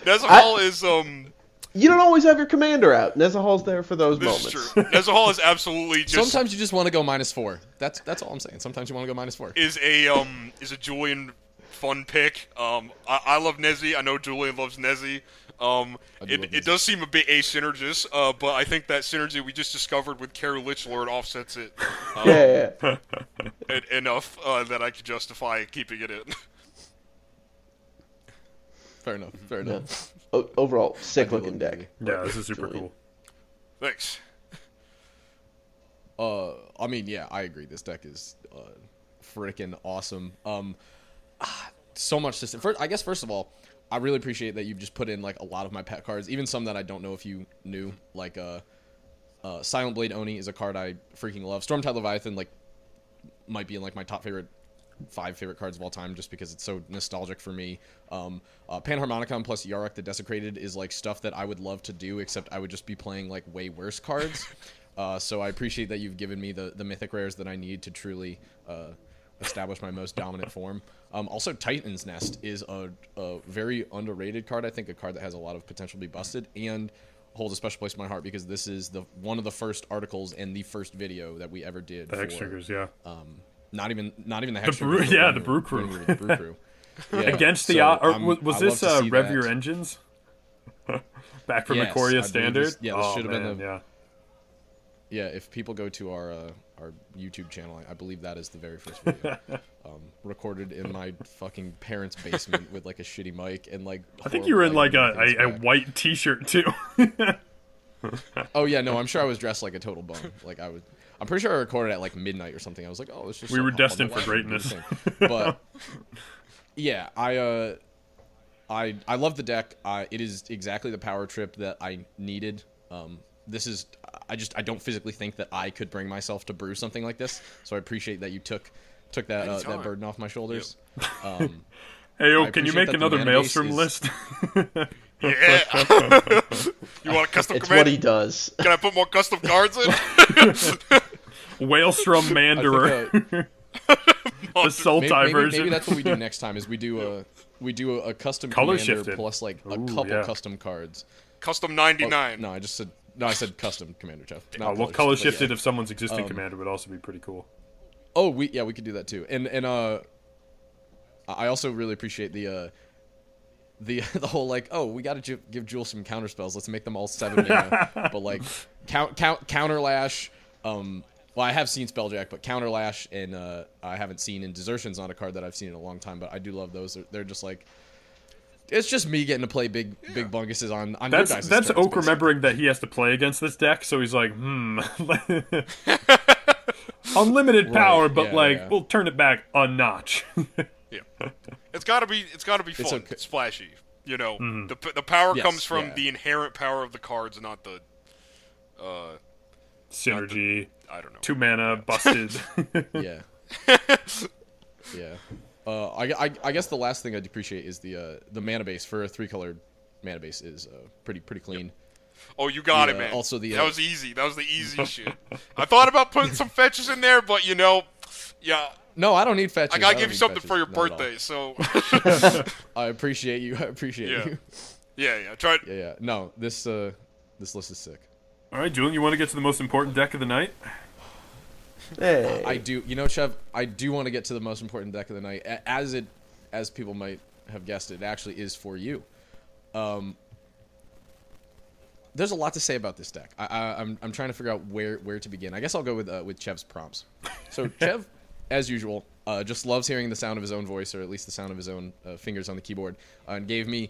Nezahal is um. You don't always have your commander out. Nezahal's there for those This moments. is true. Nezahal is absolutely just Sometimes you just want to go minus four. That's that's all I'm saying. Sometimes you want to go minus four. is a um is a Julian fun pick. Um, I, I love Nezzy. I know Julian loves Nezzy. Um, it, love it does seem a bit asynergist, uh, but I think that synergy we just discovered with Kheru Lich Lord offsets it um, Yeah, yeah. enough uh, that I could justify keeping it in. Fair enough. Fair yeah. enough. O- overall, sick looking love deck. Yeah, this is super Julian. cool. Thanks. Uh, I mean, yeah, I agree. This deck is uh, freaking awesome. Um, ah, so much to say. First, I guess first of all, I really appreciate that you've just put in like a lot of my pet cards, even some that I don't know if you knew. Like, uh, uh, Silent Blade Oni is a card I freaking love. Stormtide Leviathan like might be in like my top favorite five favorite cards of all time just because it's so nostalgic for me. Um, uh, Panharmonicon plus Yarok the Desecrated is like stuff that I would love to do, except I would just be playing like way worse cards. uh, so I appreciate that you've given me the, the mythic rares that I need to truly uh, establish my most dominant form. Um, also, Titan's Nest is a, a very underrated card. I think a card that has a lot of potential to be busted and holds a special place in my heart because this is the one of the first articles and the first video that we ever did. The Hex for, triggers, yeah. um, not even not even the Hex brew- yeah, the Brew Crew. Brew, Brew Crew. Yeah, Against the so uh, or, was, this uh, Rev that. Your Engines? Back from Yes, the Coria Standard. this- yeah, this oh, should have been the- yeah. Yeah, if people go to our uh, our YouTube channel, I, I believe that is the very first video, um, recorded in my fucking parents' basement with like a shitty mic and like. I think you were in like a, a, a and things back. white T-shirt too. Oh yeah, no, I'm sure I was dressed like a total bum. Like I was. I'm pretty sure I recorded at like midnight or something. I was like, oh, it's just. We like, were hop on the destined for laptop and do the greatness. But yeah, I uh, I I love the deck. I, it is exactly the power trip that I needed. Um, this is I just I don't physically think that I could bring myself to brew something like this. So I appreciate that you took took that uh, that burden off my shoulders. Um, hey, yo, can you make another Maelstrom base list? Yeah. you want a custom It's command? what he does. Can I put more custom cards in? Whalestrom I Manderer, think, uh, the Sultai maybe, maybe, version. maybe that's what we do next time. Is we do a we do a, a custom Color commander shifted. plus like a Ooh, couple yeah. custom cards. custom Oh, 99. no, I just said no. I said custom commander, Jeff. Not Oh, well, color but yeah. shifted if someone's existing Um, commander would also be pretty cool. Oh, we yeah, we could do that too. And and uh, I also really appreciate the uh, the the whole like oh we got to ju- give Jewel some counter spells. Let's make them all seven mana. but like count count Counterlash. Um, well, I have seen Spelljack, but Counterlash and uh, I haven't seen in desertions not a card that I've seen in a long time. But I do love those. They're, they're just like it's just me getting to play big big bunguses on on That's your guys' that's turns, Oak basically. remembering that he has to play against this deck, so he's like, hmm. Unlimited power, but yeah, like yeah. we'll turn it back a notch. Yeah, it's gotta be. It's gotta be fun, okay. splashy. You know, Mm-hmm. the the power Yes, comes from yeah. the inherent power of the cards, not the. Uh, Synergy, I don't know. two mana, busted. Yeah. yeah. Uh, I, I, I guess the last thing I'd appreciate is the uh, the mana base for a three colored mana base is uh, pretty pretty clean. Oh, you got it, The, uh, man. also the, that uh, was easy. That was the easy shit. I thought about putting some fetches in there, but you know, yeah, No, I don't need fetches. I gotta don't give you something fetches, for your not birthday. So I appreciate you. I appreciate Yeah. you. yeah, yeah. Try. Yeah, yeah. No, this uh, this list is sick. All right, Julian, you want to get to the most important deck of the night? Hey. I do. You know, Chev, I do want to get to the most important deck of the night, as it, as people might have guessed, it actually is for you. Um, there's a lot to say about this deck. I, I, I'm, I'm trying to figure out where, where to begin. I guess I'll go with uh, with Chev's prompts. So Chev, as usual, uh, just loves hearing the sound of his own voice, or at least the sound of his own uh, fingers on the keyboard, uh, and gave me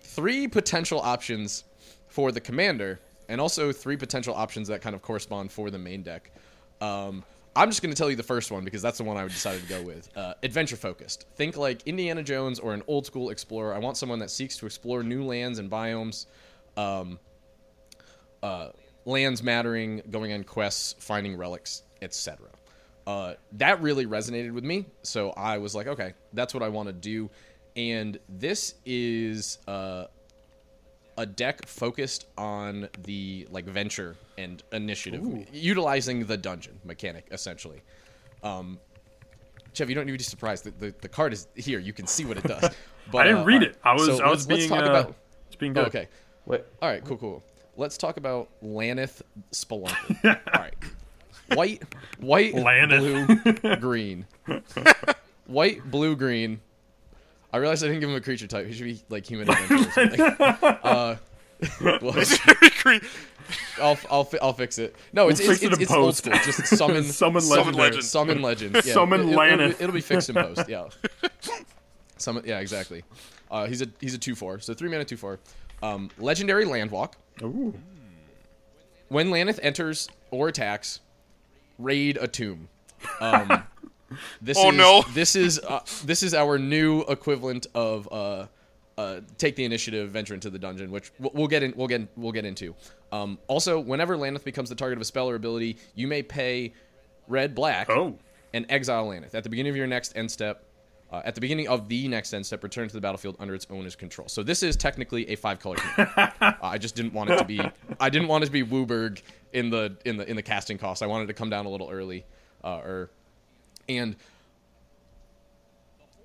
three potential options for the commander, and also three potential options that kind of correspond for the main deck. Um, I'm just going to tell you the first one because that's the one I decided to go with. Uh, adventure focused. Think like Indiana Jones or an old school explorer. I want someone that seeks to explore new lands and biomes, um, uh, lands mattering, going on quests, finding relics, etc. Uh, that really resonated with me, so I was like, okay, that's what I want to do. And this is uh, a deck focused on the like venture and initiative, utilizing the dungeon mechanic essentially. Um, Jeff, you don't need to be surprised. The, the, the card is here. You can see what it does. But, I didn't uh, read alright, it. I was so I was let's, let's being talk uh, about. it's being Oh, good. okay. Wait. All right. Cool. Cool. Let's talk about Lanneth Spelunker. All right. White, white, Lanneth. blue, green. White, blue, green. I realized I didn't give him a creature type. He should be like human adventure or something. uh, well, I'll, I'll, fi- I'll fix it. No, it's We'll it's, fix it it's, in it's old post. school. Just summon, Summon Summon legendary. legend. summon legend. Yeah, Summon it, it'll, it'll, Lanneth. be, it'll be fixed in post. Yeah. Summon. Yeah, exactly. Uh, he's a he's a two four. So three mana two four. Um, legendary landwalk. Ooh. When Lanneth enters or attacks, raid a tomb. Um, this Oh, is, no. This is uh, this is our new equivalent of uh, uh, take the initiative, venture into the dungeon, which we'll, we'll get in. We'll get we'll get into. Um, also, whenever Lanneth becomes the target of a spell or ability, you may pay red black Oh. and exile Lanneth at the beginning of your next end step. Uh, at the beginning of the next end step, return to the battlefield under its owner's control. So this is technically a five color. uh, I just didn't want it to be. I didn't want it to be WUBRG in the in the in the casting cost. I wanted to come down a little early, uh, or and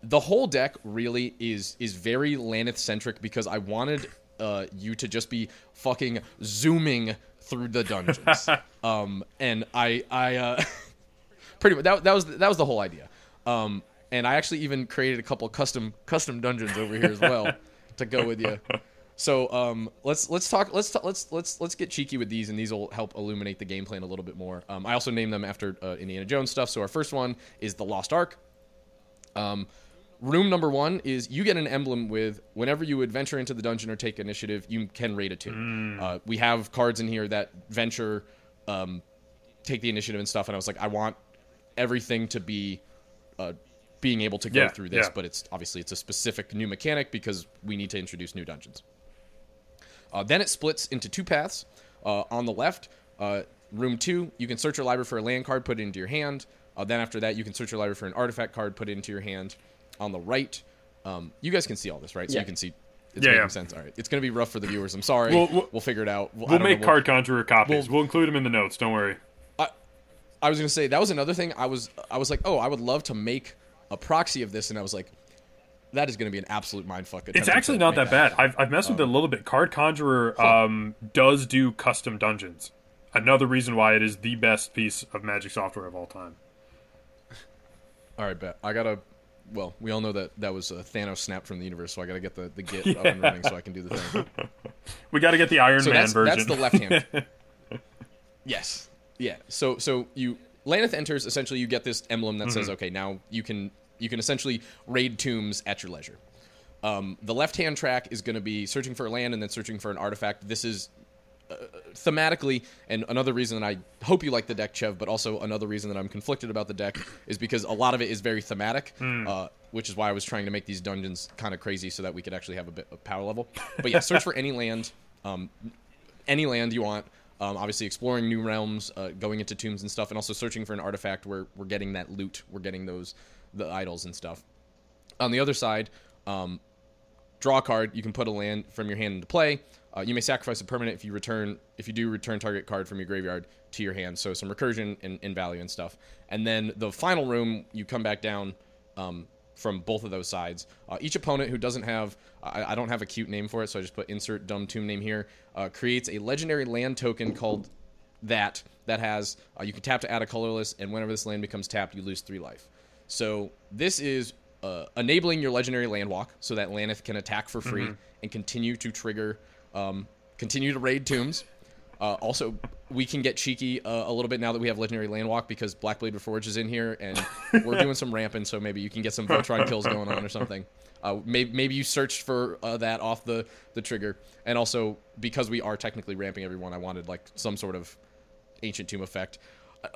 the whole deck really is is very Lanneth centric because I wanted uh, you to just be fucking zooming through the dungeons. um, and I I uh, pretty much that, that was that was the whole idea. Um, and I actually even created a couple custom custom dungeons over here as well to go with you. So um, let's let's talk let's let's let's let's get cheeky with these, and these will help illuminate the game plan a little bit more. Um, I also named them after uh, Indiana Jones stuff. So our first one is the Lost Ark. Um, room number one is you get an emblem with whenever you adventure into the dungeon or take initiative, you can rate a tomb. Uh, we have cards in here that venture, um, take the initiative and stuff, and I was like, I want everything to be uh, being able to go Yeah, through this, yeah. but it's obviously it's a specific new mechanic because we need to introduce new dungeons. Uh, then it splits into two paths. Uh, on the left, uh, room two, you can search your library for a land card, put it into your hand. Uh, then after that, you can search your library for an artifact card, put it into your hand. On the right, um, you guys can see all this, right? So Yeah. you can see it's Yeah, making yeah. sense. All right, it's gonna be rough for the viewers. I'm sorry. We'll- We'll, we'll- figure it out. We'll, We'll make know, card conjurer copies. we'll- We'll, include them in the notes. Don't worry. I was gonna say that was another thing. I was I was like, oh, I would love to make a proxy of this, and I was like, that is gonna be an absolute mindfuck. It's actually not that bad. I've, I've messed with it a little bit. Card Conjurer um, does do custom dungeons. Another reason why it is the best piece of Magic software of all time. All right, bet. I gotta. Well, we all know that that was a Thanos snap from the universe, so I gotta get the, the Git up and running so I can do the thing. We got to get the Iron So Man that's, version. that's the left hand. yes. Yeah. So so you Lanneth enters. Essentially, you get this emblem that Mm-hmm. says, okay, now you can you can essentially raid tombs at your leisure. Um, the left hand track is going to be searching for land and then searching for an artifact. This is uh, thematically, and another reason that I hope you like the deck, Chev, but also another reason that I'm conflicted about the deck is because a lot of it is very thematic, uh, which is why I was trying to make these dungeons kind of crazy so that we could actually have a bit of power level. But yeah, search for any land, um, any land you want. Um, obviously, exploring new realms, uh, going into tombs and stuff, and also searching for an artifact where we're getting that loot, we're getting those the idols and stuff. On the other side, um, draw a card. You can put a land from your hand into play. Uh, you may sacrifice a permanent if you return if you do return target card from your graveyard to your hand. So some recursion and, value and stuff. And then the final room, you come back down um, from both of those sides. Uh, each opponent who doesn't have I, I don't have a cute name for it, so I just put insert dumb tomb name here. Uh, creates a legendary land token called that that has uh, you can tap to add a colorless, and whenever this land becomes tapped, you lose three life. So this is uh, enabling your legendary land walk so that Lanneth can attack for free and continue to trigger, um, continue to raid tombs. Uh, also, we can get cheeky uh, a little bit now that we have legendary land walk because Blackblade Reforged is in here and we're doing some ramping, so maybe you can get some Voltron kills going on or something. Uh, maybe, maybe you searched for uh, that off the, the trigger, and also because we are technically ramping everyone, I wanted like some sort of ancient tomb effect.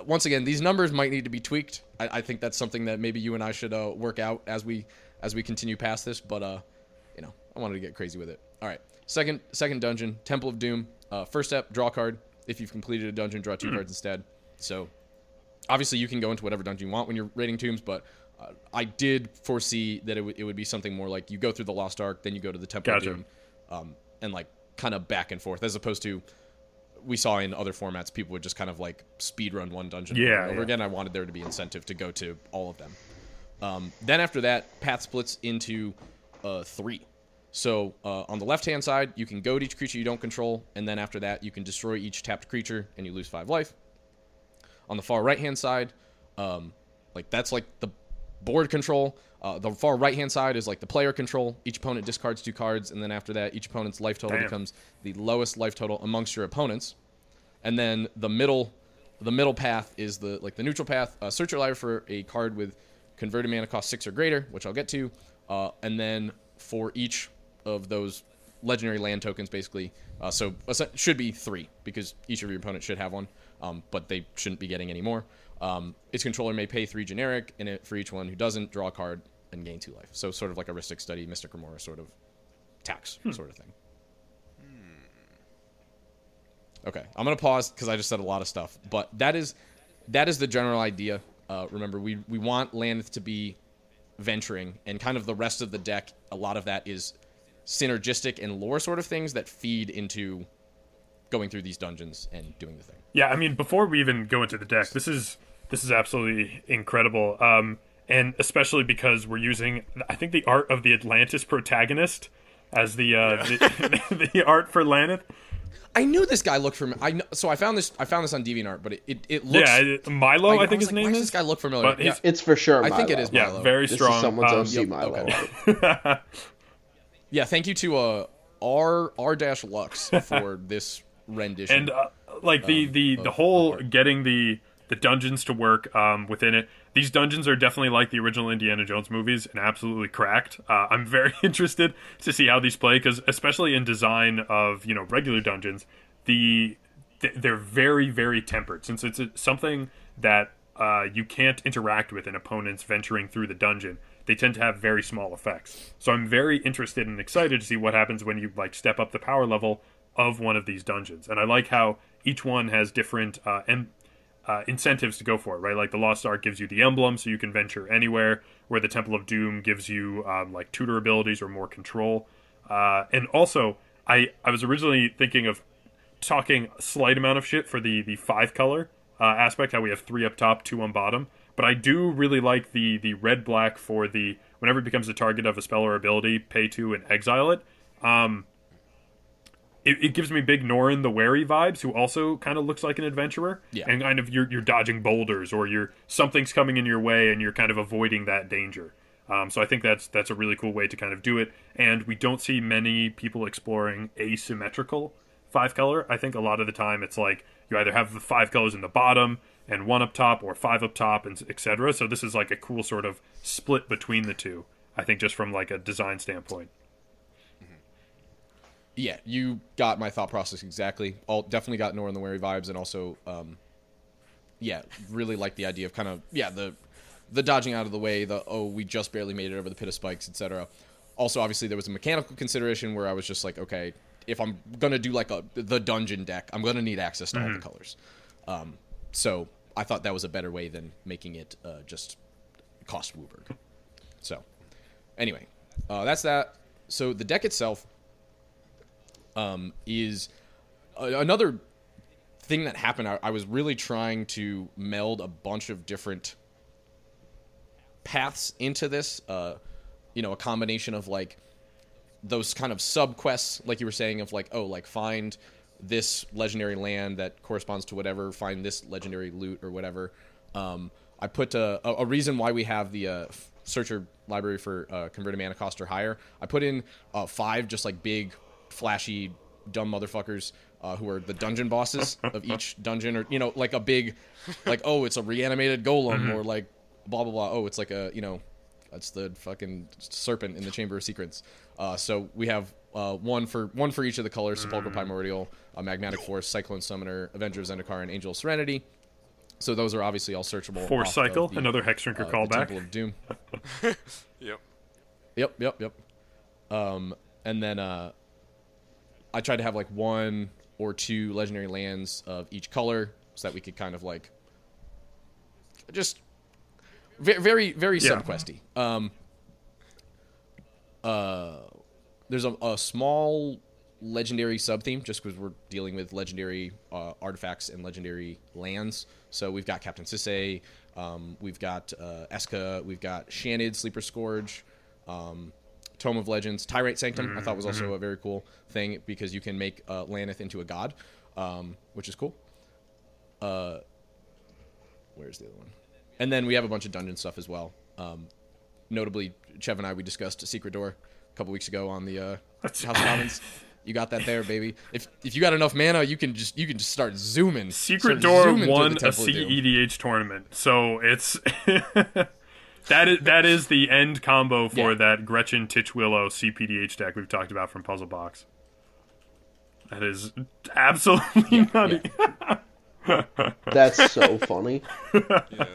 Once again, these numbers might need to be tweaked. I, I think that's something that maybe you and I should uh, work out as we as we continue past this. But uh, you know, I wanted to get crazy with it. All right, second second dungeon, Temple of Doom. Uh, first step, draw a card. If you've completed a dungeon, draw two cards instead. So obviously you can go into whatever dungeon you want when you're raiding tombs, but uh, I did foresee that it, w- it would be something more like you go through the Lost Ark, then you go to the Temple Gotcha. of Doom, um, and like kind of back and forth, as opposed to we saw in other formats people would just kind of like speed run one dungeon Yeah, over yeah. again. I wanted there to be incentive to go to all of them. Um, then after that, path splits into uh, three. So uh, on the left hand side, you can goad each creature you don't control, and then after that, you can destroy each tapped creature and you lose five life. On the far right hand side, um, like that's like the board control. Uh, the far right hand side is like the player control. Each opponent discards two cards, and then after that, each opponent's life total Damn. becomes the lowest life total amongst your opponents. And then the middle, the middle path is the like the neutral path. Uh, search your library for a card with converted mana cost six or greater, which I'll get to. Uh, and then for each of those legendary land tokens, basically, uh, so it should be three because each of your opponents should have one, um, but they shouldn't be getting any more. Um, its controller may pay three generic, and it, for each one who doesn't, draw a card and gain two life. So sort of like a Rhystic Study, Mystic Remora sort of tax sort of thing. Okay, I'm gonna pause because I just said a lot of stuff, but that is that is the general idea. Uh, remember, we we want Lanneth to be venturing, and kind of the rest of the deck. A lot of that is synergistic and lore sort of things that feed into going through these dungeons and doing the thing. Yeah, I mean, before we even go into the deck, this is this is absolutely incredible, um, and especially because we're using, I think, the art of the Atlantis protagonist as the uh, the, the art for Lanneth. I knew this guy looked familiar. I kn- so I found this. I found this on DeviantArt, but it it, it looks. Yeah, it- Milo, I, think was his like, name why does is. this guy look familiar? But yeah, It's for sure. I think it is. Milo. yeah, Milo. very This strong. is someone's um, OC yep, Milo. okay. yeah. Thank you to uh R R dash Lux for this rendition. and uh, like the Um, the of- the whole getting the the dungeons to work um, within it. These dungeons are definitely like the original Indiana Jones movies and absolutely cracked. Uh, I'm very interested to see how these play because, especially in design of you know regular dungeons, the they're very very tempered since it's something that uh, you can't interact with an opponent's venturing through the dungeon. They tend to have very small effects. So I'm very interested and excited to see what happens when you like step up the power level of one of these dungeons. And I like how each one has different uh, uh, incentives to go for it, right? Like the Lost Ark gives you the emblem, so you can venture anywhere, where the Temple of Doom gives you um, like tutor abilities or more control. Uh, and also, I I was originally thinking of talking a slight amount of shit for the the five color uh, aspect, how we have three up top, two on bottom. But I do really like the the red black for the whenever it becomes the target of a spell or ability, pay two and exile it. Um, it, it gives me big Norin the Wary vibes, who also kind of looks like an adventurer. Yeah. And kind of you're you're dodging boulders or you're something's coming in your way and you're kind of avoiding that danger. Um, so I think that's that's a really cool way to kind of do it. And we don't see many people exploring asymmetrical five color. I think a lot of the time it's like you either have the five colors in the bottom and one up top or five up top and etc. So this is like a cool sort of split between the two. I think just from like a design standpoint. Yeah, you got my thought process exactly. All definitely got Norin the Wary vibes, and also, um, yeah, really like the idea of kind of yeah the the dodging out of the way, the oh we just barely made it over the pit of spikes, etc. Also, obviously, there was a mechanical consideration where I was just like, okay, if I'm gonna do like a the dungeon deck, I'm gonna need access to all the colors. Um, so I thought that was a better way than making it uh, just cost WUBRG. So anyway, uh, that's that. So the deck itself um, is a- another thing that happened. I, I was really trying to meld a bunch of different paths into this. Uh, you know, a combination of like those kind of sub quests, like you were saying, of like, oh, like find this legendary land that corresponds to whatever, find this legendary loot or whatever. Um, I put a, a, a reason why we have the uh, searcher library for uh, converted mana cost or higher. I put in uh, five just like big, flashy, dumb motherfuckers uh, who are the dungeon bosses of each dungeon, or you know, like a big, like oh, it's a reanimated golem, or like blah blah blah. Oh, it's like a you know, that's the fucking serpent in the Chamber of Secrets. Uh, so we have uh, one for one for each of the colors: Sepulchral Primordial, uh, Magmatic Force, Cyclone Summoner, Avenger of Zendikar, and Angel of Serenity. So those are obviously all searchable. Force Cycle, the, another Hex Drinker uh, the callback. Temple of Doom. Yep. Yep, yep, yep. Um, and then uh, I tried to have like one or two legendary lands of each color, so that we could kind of like just very, very, very Yeah. subquesty. Um, uh, there's a, a small legendary sub theme just because we're dealing with legendary uh, artifacts and legendary lands. So we've got Captain Sisay, um, we've got uh, Esika, we've got Shanid, Sleeper Scourge, um, Tome of Legends, Tyrite Sanctum. I thought was also a very cool thing because you can make uh, Lanneth into a god, um, which is cool. Uh, where's the other one? And then we have a bunch of dungeon stuff as well. Um, notably, Chev and I we discussed a Secret Door a couple weeks ago on the uh, House of Commons. You got that there, baby. If if you got enough mana, you can just you can just start zooming. Secret Start Door zooming won the a Temple of Doom. CEDH tournament, so it's that is that is the end combo for Yeah. that Gretchen Titchwillow CPDH deck we've talked about from Puzzle Box. That is absolutely nutty. That's so funny. Yeah.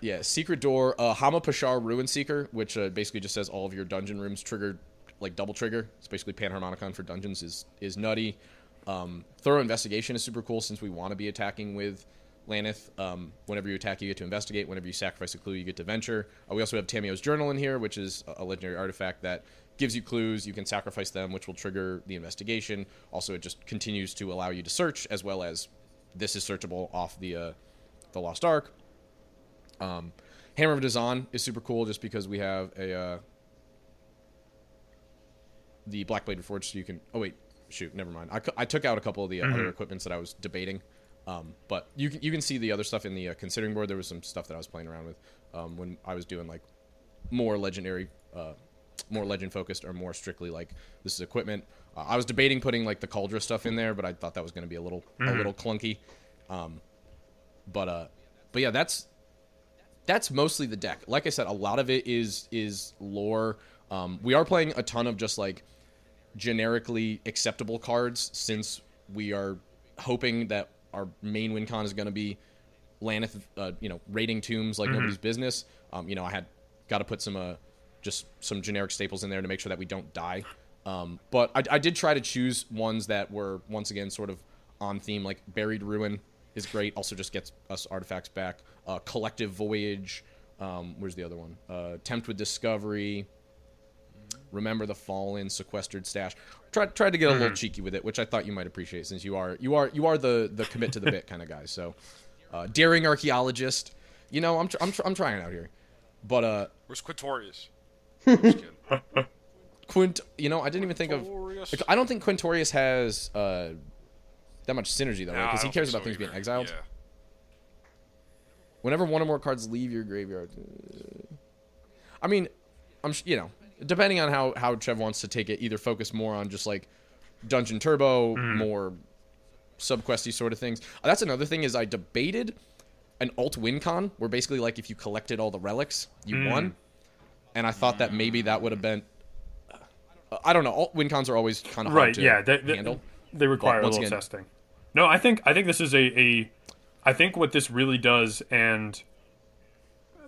Yeah, Secret Door, uh, Hama Pashar Ruin Seeker, which uh, basically just says all of your dungeon rooms triggered like double trigger. It's basically Panharmonicon for dungeons is is nutty. Um, Thorough Investigation is super cool since we want to be attacking with Lanneth. Um, whenever you attack, you get to investigate. Whenever you sacrifice a clue, you get to venture. Uh, we also have Tamiyo's Journal in here, which is a- legendary artifact that gives you clues. You can sacrifice them, which will trigger the investigation. Also, it just continues to allow you to search, as well as this is searchable off the uh, the Lost Ark. Um, Hammer of Nazahn is super cool just because we have a uh, the Black Blade Reforged. So you can. Oh wait, shoot, never mind. I, cu- I took out a couple of the uh, other equipments that I was debating, um, but you can you can see the other stuff in the uh, considering board. There was some stuff that I was playing around with um, when I was doing like more legendary, uh, more legend focused, or more strictly like this is equipment. Uh, I was debating putting like the Kaldra stuff in there, but I thought that was going to be a little a little clunky. Um, but uh, but yeah, that's that's mostly the deck. Like I said, a lot of it is is lore. Um, we are playing a ton of just like generically acceptable cards since we are hoping that our main win con is going to be Lanneth, uh, you know, raiding tombs like nobody's business. Um, you know, I had got to put some uh, just some generic staples in there to make sure that we don't die. Um, but I, I did try to choose ones that were once again sort of on theme, like Buried Ruin is great. Also, just gets us artifacts back. Uh, Collective Voyage. Um, where's the other one? Uh, Tempt with Discovery. Remember the Fallen, Sequestered Stash. Tried tried to get a little cheeky with it, which I thought you might appreciate since you are you are you are the the commit to the bit kind of guy. So, uh, daring archaeologist. You know, I'm tr- I'm tr- I'm trying out here, but uh, Where's Quintorius? Just. Quint. You know, I didn't even think of. Like, I don't think Quintorius has uh, that much synergy though, Nah, I because he cares about so things being exiled. Yeah. Whenever one or more cards leave your graveyard, uh, I mean, I'm you know, depending on how how Trev wants to take it, either focus more on just like Dungeon Turbo, more subquesty sort of things. That's another thing is I debated an alt win con where basically like if you collected all the relics, you won, and I thought that maybe that would have been. uh, I don't know. All, win cons are always kind of right to yeah they, they, handle. they require a little again- testing no i think i think this is a, a i think what this really does and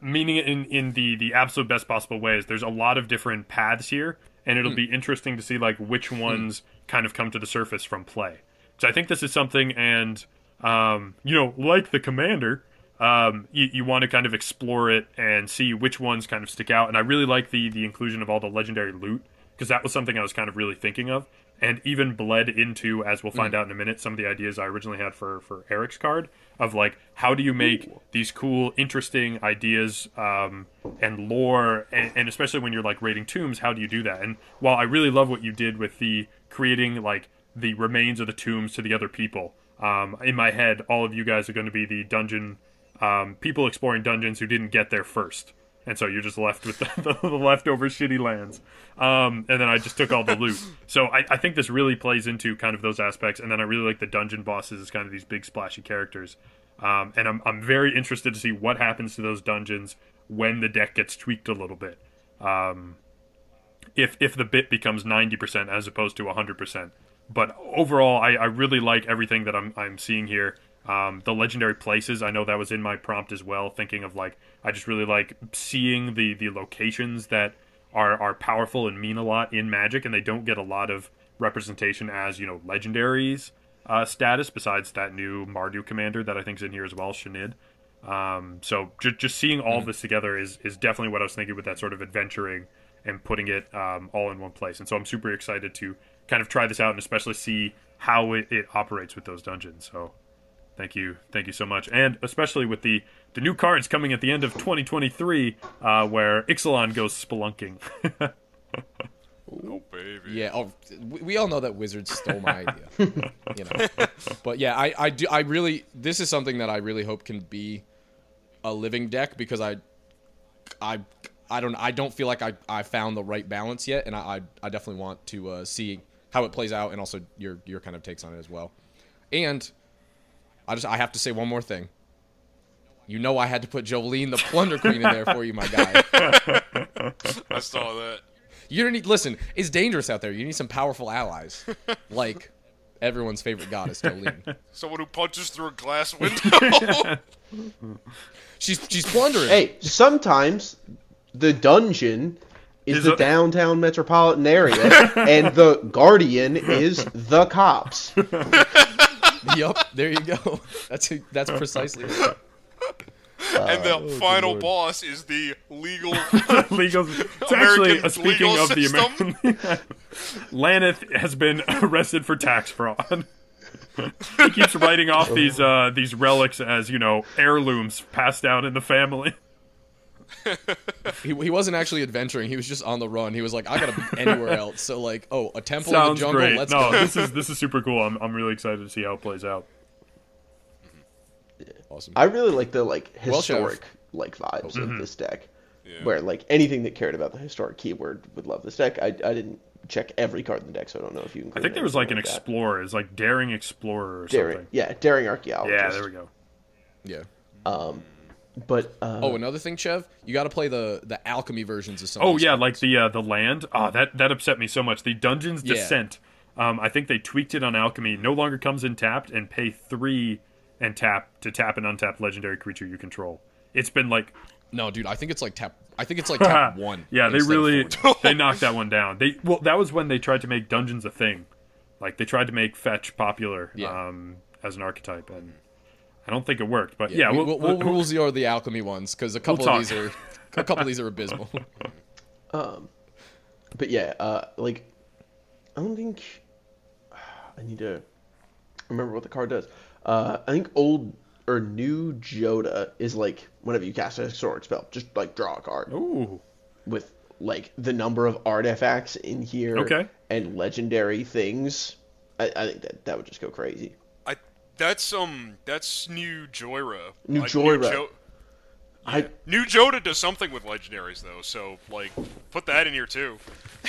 meaning it in in the the absolute best possible way is there's a lot of different paths here and it'll be interesting to see like which ones kind of come to the surface from play. So i think this is something and um you know like the commander um, you, you want to kind of explore it and see which ones kind of stick out. And I really like the the inclusion of all the legendary loot because that was something I was kind of really thinking of, and even bled into, as we'll find out in a minute, some of the ideas I originally had for for Eric's card of like how do you make these cool, interesting ideas um, and lore, and, and especially when you're like raiding tombs, how do you do that? And while I really love what you did with the creating like the remains of the tombs to the other people. Um, in my head, all of you guys are going to be the dungeon um, people exploring dungeons who didn't get there first, and so you're just left with the, the, the leftover shitty lands. Um, and then I just took all the loot. So I, I think this really plays into kind of those aspects. And then I really like the dungeon bosses as kind of these big splashy characters. Um, and I'm I'm very interested to see what happens to those dungeons when the deck gets tweaked a little bit. Um, if if the bit becomes 90% as opposed to 100%. But overall, I, I really like everything that I'm I'm seeing here. Um, the legendary places, I know that was in my prompt as well. Thinking of like, I just really like seeing the the locations that are are powerful and mean a lot in Magic, and they don't get a lot of representation as you know legendaries uh, status. Besides that new Mardu commander that I think is in here as well, Shanid. Um, so ju- just seeing all of this together is is definitely what I was thinking with that sort of adventuring and putting it um, all in one place. And so I'm super excited to kind of try this out and especially see how it, it operates with those dungeons. So thank you, thank you so much, and especially with the the new cards coming at the end of 2023, uh, where Ixalan goes spelunking. Oh baby. Yeah, oh, we, we all know that Wizards stole my idea. you know, but yeah, I, I do I really this is something that I really hope can be a living deck because I I I don't I don't feel like I, I found the right balance yet, and I I, I definitely want to uh, see how it plays out and also your your kind of takes on it as well. And I just I have to say one more thing. You know I had to put Jolene the Plunder Queen in there for you, my guy. I saw that. You don't need listen. It's dangerous out there. You need some powerful allies, like everyone's favorite goddess, Jolene. Someone who punches through a glass window. She's she's plundering. Hey, sometimes the dungeon is Is the a- downtown metropolitan area, and the guardian is the cops. Yup. There you go. That's that's precisely. It. and the Oh, final Lord. boss is the legal. legal. It's actually uh, speaking legal of the. American. Lanneth has been arrested for tax fraud. he keeps writing off these uh, these relics as you know heirlooms passed down in the family. He, he wasn't actually adventuring. He was just on the run. He was like, I gotta be anywhere else. So like, oh, a temple in the jungle. great. Let's no, go. this is this is super cool. I'm I'm really excited to see how it plays out. Awesome. I really like the like Well, historic like vibes Mm-hmm. of this deck, Yeah. where like anything that cared about the historic keyword would love this deck. I, I didn't check every card in the deck, so I don't know if you. Can I think there was like an anything that. explorer, it's like daring explorer or daring, something. yeah, daring archaeologist. Yeah, there we go. Yeah. But uh, Oh, another thing, Chev, you got to play the the alchemy versions of some. Oh of yeah, cards. like the uh, the land. Ah, that that upset me so much. The Dungeon's Yeah. Descent. Um, I think they tweaked it on Alchemy. No longer comes in tapped, and pay three and tap to tap an untapped legendary creature you control. It's been like No, dude, I think it's like tap. I think it's like tap one. yeah, they really they knocked that one down. They well, that was when they tried to make dungeons a thing. Like they tried to make fetch popular Yeah. um, as an archetype, and I don't think it worked. But yeah, we, we'll, we'll, we'll we'll- rule zero the alchemy ones because a couple We'll of these are a couple of these are abysmal. but yeah, uh, like I don't think I need to remember what the card does. Uh, I think old or new Jodah is like whenever you cast a historic spell, just like draw a card Ooh, with like the number of artifacts in here Okay. and legendary things. I, I think that that would just go crazy. That's um that's new Jhoira. New Like, Jhoira. Jo- I New Jodah does something with legendaries though, so like put that in here too.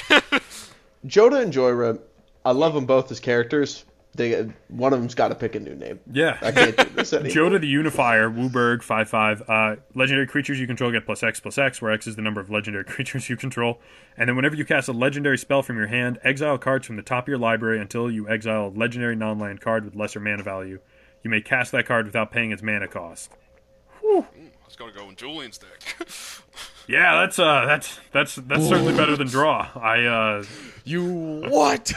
Jodah and Jhoira, I love them both as characters. They one of them's got to pick a new name. Yeah. I can't do this anymore. Jodah the Unifier, WUBRG, 5 5. Uh, legendary creatures you control get plus X plus X, where X is the number of legendary creatures you control. And then whenever you cast a legendary spell from your hand, exile cards from the top of your library until you exile a legendary non land card with lesser mana value. You may cast that card without paying its mana cost. I was gonna go in Julian's deck. Yeah, that's uh, that's that's that's certainly better than draw. I uh, You what?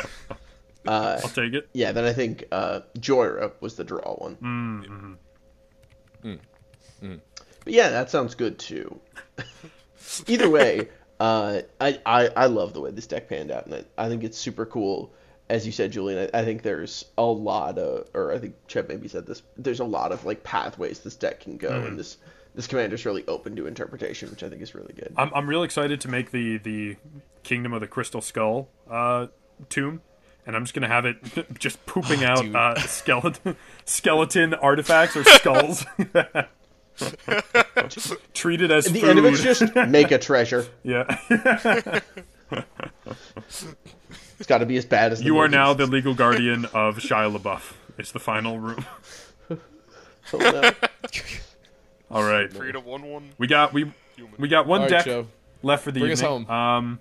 Uh, I'll take it. yeah, then I think uh, Jhoira was the draw one. Mm-hmm. But yeah, that sounds good too. Either way, uh, I, I I love the way this deck panned out, and I, I think it's super cool. As you said, Julian, I, I think there's a lot of, or I think Chev maybe said this. There's a lot of like pathways this deck can go, and this this commander's really open to interpretation, which I think is really good. I'm I'm real excited to make the the Kingdom of the Crystal Skull uh, tomb, and I'm just gonna have it just pooping out dude. uh, skeleton skeleton artifacts or skulls. Treated as At the food. end of it's just make a treasure. yeah. It's got to be as bad as the you are now the legal guardian of Shia LaBeouf. It's the final room. Oh. Oh, All right, Create a one-one we got we human. we got one All right, deck Joe. left for the Bring us evening. home. Um,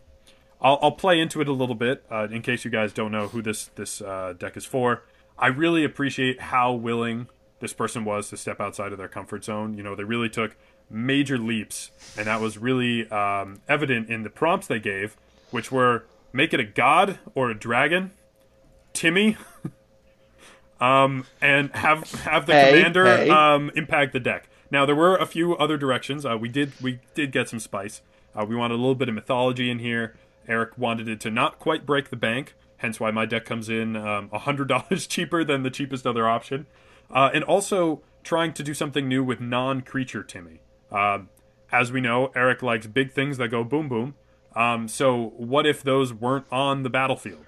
I'll, I'll play into it a little bit uh, in case you guys don't know who this this uh, deck is for. I really appreciate how willing this person was to step outside of their comfort zone. You know, they really took major leaps, and that was really um, evident in the prompts they gave, which were make it a god or a dragon, Timmy, um, and have have the Hey, commander hey. um, impact the deck. Now there were a few other directions. Uh, we did we did get some spice. Uh, we wanted a little bit of mythology in here. Eric wanted it to not quite break the bank, hence why my deck comes in um, hundred dollars cheaper than the cheapest other option, uh, and also trying to do something new with non-creature Timmy. Uh, as we know, Eric likes big things that go boom boom. Um, so what if those weren't on the battlefield?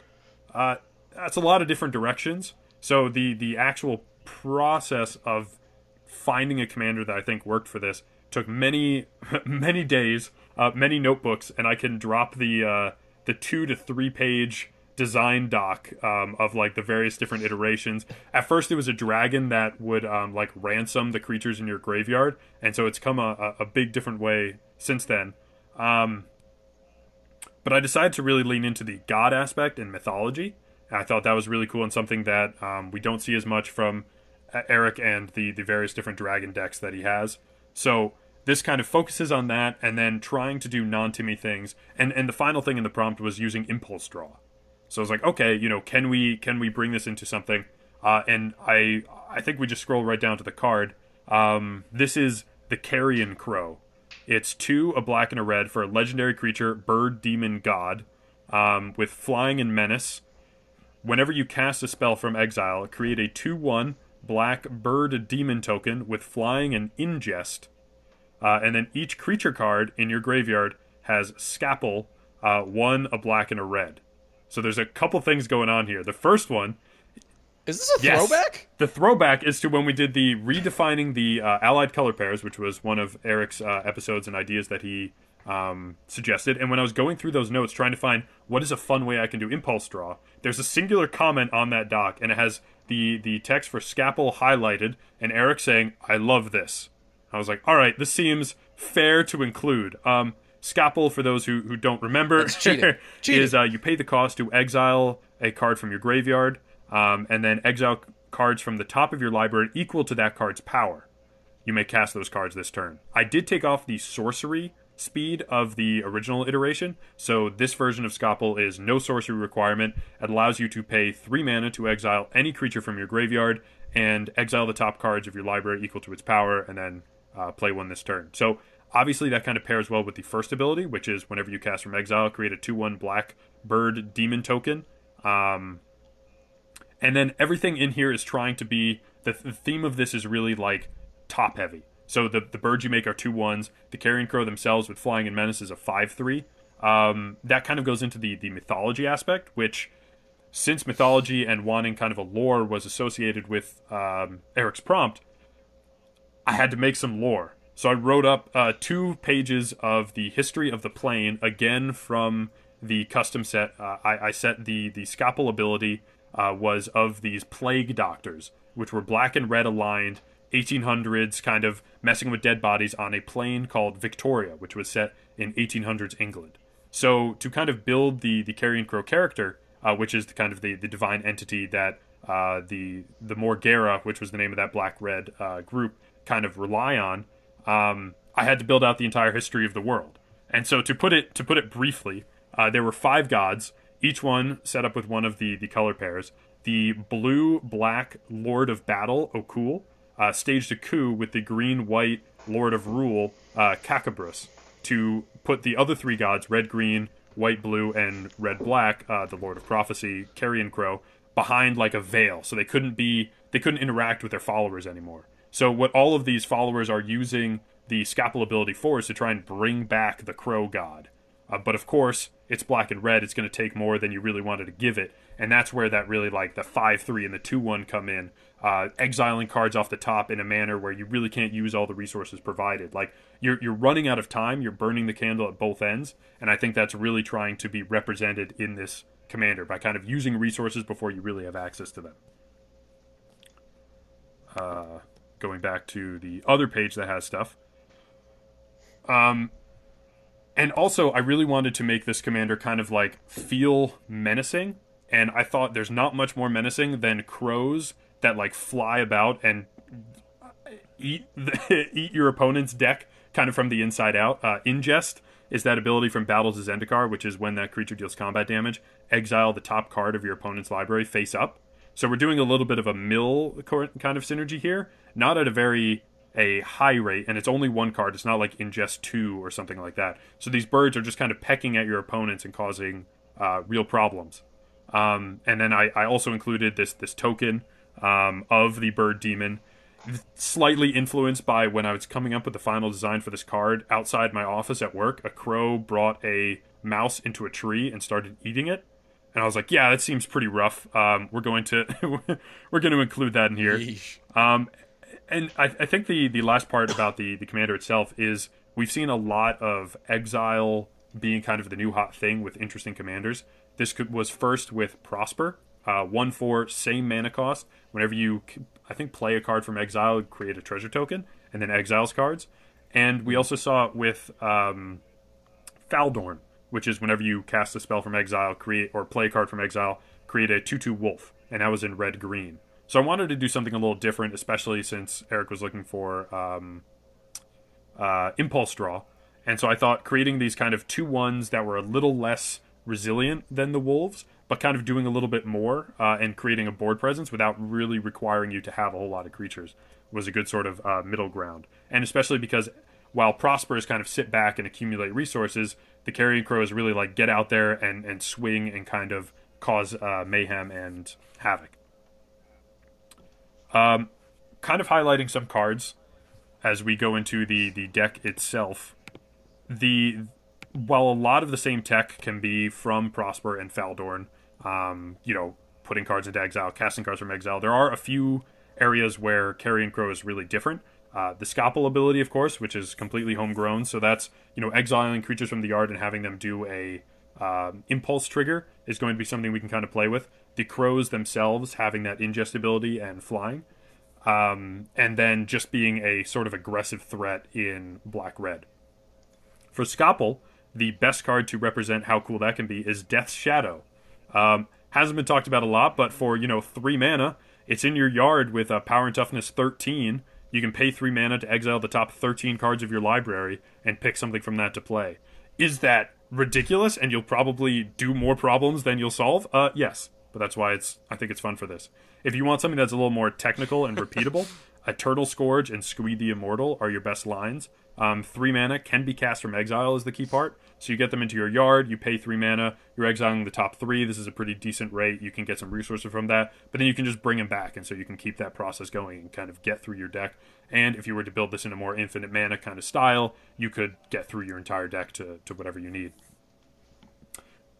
Uh, that's a lot of different directions. So the the actual process of finding a commander that I think worked for this took many many days, uh, many notebooks, and I can drop the uh, the two to three page design doc um, of like the various different iterations. At first, it was a dragon that would um, like ransom the creatures in your graveyard, and so it's come a, a big different way since then. Um, but I decided to really lean into the god aspect and mythology. And I thought that was really cool and something that um, we don't see as much from uh, Eric and the the various different dragon decks that he has. So this kind of focuses on that, and then trying to do non-Timmy things. And and the final thing in the prompt was using impulse draw. So I was like, okay, you know, can we can we bring this into something? Uh, and I I think we just scroll right down to the card. Um, this is the Carrion Crow. It's two, a black and a red for a legendary creature, bird, demon, god, um, with flying and menace. Whenever you cast a spell from exile, create a 2 1 black bird demon token with flying and ingest. Uh, and then each creature card in your graveyard has Scalpel, uh, one, a black, and a red. So there's a couple things going on here. The first one Is this a Yes. throwback? the throwback is to when we did the redefining the uh, allied color pairs, which was one of Eric's uh, episodes and ideas that he um, suggested. And when I was going through those notes, trying to find what is a fun way I can do impulse draw, there's a singular comment on that doc, and it has the the text for Scalpel highlighted, and Eric saying, "I love this." I was like, "All right, this seems fair to include." Um, Scalpel, for those who, who don't remember, cheating. Cheating. is uh, you pay the cost to exile a card from your graveyard, um, and then exile cards from the top of your library equal to that card's power. You may cast those cards this turn. I did take off the sorcery speed of the original iteration, so this version of Scalpel is no sorcery requirement. It allows you to pay three mana to exile any creature from your graveyard and exile the top cards of your library equal to its power, and then uh, play one this turn. So obviously that kind of pairs well with the first ability, which is whenever you cast from exile, create a two-one black bird demon token. Um, and then everything in here is trying to be the, the theme of this is really like top heavy. So the the birds you make are two ones. The carrion crow themselves with flying and menace is a five three. Um, that kind of goes into the the mythology aspect, which since mythology and wanting kind of a lore was associated with um, Eric's prompt, I had to make some lore. So I wrote up uh, two pages of the history of the plane, again from the custom set. Uh, I, I set the the Scalpel ability uh, was of these plague doctors, which were black and red aligned, 1800s kind of messing with dead bodies on a plane called Victoria, which was set in 1800s England. So to kind of build the the Carrion Crow character, uh, which is the kind of the, the divine entity that uh, the the Morgera, which was the name of that black red uh, group, kind of rely on. Um, I had to build out the entire history of the world, and so to put it to put it briefly, uh, there were five gods, each one set up with one of the the color pairs. The blue black Lord of Battle, Okul, uh, staged a coup with the green white Lord of Rule, uh, Kakabrus, to put the other three gods, red green, white blue, and red black, uh, the Lord of Prophecy, Carrion Crow, behind like a veil, so they couldn't be they couldn't interact with their followers anymore. So what all of these followers are using the scalpel ability for is to try and bring back the crow god. Uh, but of course, it's black and red. It's going to take more than you really wanted to give it, and that's where that really like the five three and the two one come in. Uh, exiling cards off the top in a manner where you really can't use all the resources provided. Like you're you're running out of time. You're burning the candle at both ends, and I think that's really trying to be represented in this commander by kind of using resources before you really have access to them. Uh, going back to the other page that has stuff. Um, and also, I really wanted to make this commander kind of like feel menacing. And I thought there's not much more menacing than crows that like fly about and eat the, eat your opponent's deck kind of from the inside out. Uh, ingest is that ability from Battle for Zendikar, which is when that creature deals combat damage, exile the top card of your opponent's library face up. So we're doing a little bit of a mill kind of synergy here, not at a very a high rate, and it's only one card. It's not like ingest two or something like that. So these birds are just kind of pecking at your opponents and causing uh, real problems. Um, and then I, I, also included this this token um, of the bird demon, slightly influenced by when I was coming up with the final design for this card. Outside my office at work, a crow brought a mouse into a tree and started eating it. And I was like, "Yeah, that seems pretty rough. Um, we're going to we're going to include that in here." Um, and I, I think the the last part about the the commander itself is we've seen a lot of exile being kind of the new hot thing with interesting commanders. This could, was first with Prosper, uh, one for same mana cost. Whenever you, I think, play a card from exile, create a treasure token, and then exiles cards. And we also saw it with um, Faldorn, which is whenever you cast a spell from exile, create or play a card from exile, create a two-two wolf, and that was in red green. So I wanted to do something a little different, especially since Eric was looking for um, uh, impulse draw, and so I thought creating these kind of two ones that were a little less resilient than the wolves, but kind of doing a little bit more uh, and creating a board presence without really requiring you to have a whole lot of creatures was a good sort of uh, middle ground. And especially because while Prosper is kind of sit back and accumulate resources, the Carrion Crow is really like get out there and, and swing and kind of cause uh, mayhem and havoc. Um, kind of highlighting some cards as we go into the the deck itself. The while a lot of the same tech can be from Prosper and Faldorn, um, you know, putting cards into exile, casting cards from exile, there are a few areas where Carrion Crow is really different. Uh, the Scalpel ability, of course, which is completely homegrown, so that's you know exiling creatures from the yard and having them do a uh, impulse trigger is going to be something we can kind of play with the crows themselves having that ingestibility and flying, um, and then just being a sort of aggressive threat in black red. For Scalpel, the best card to represent how cool that can be is Death's Shadow. Um, hasn't been talked about a lot, but for you know three mana, it's in your yard with a power and toughness 13. You can pay three mana to exile the top 13 cards of your library and pick something from that to play. Is that ridiculous and you'll probably do more problems than you'll solve? Uh, yes but that's why it's I think it's fun for this. If you want something that's a little more technical and repeatable, Eternal Scourge and Squee the Immortal are your best lines. Um, three mana can be cast from exile is the key part. So you get them into your yard, you pay three mana, you're exiling the top three. This is a pretty decent rate. You can get some resources from that, but then you can just bring them back, and so you can keep that process going and kind of get through your deck. And if you were to build this in a more infinite mana kind of style, you could get through your entire deck to, to whatever you need.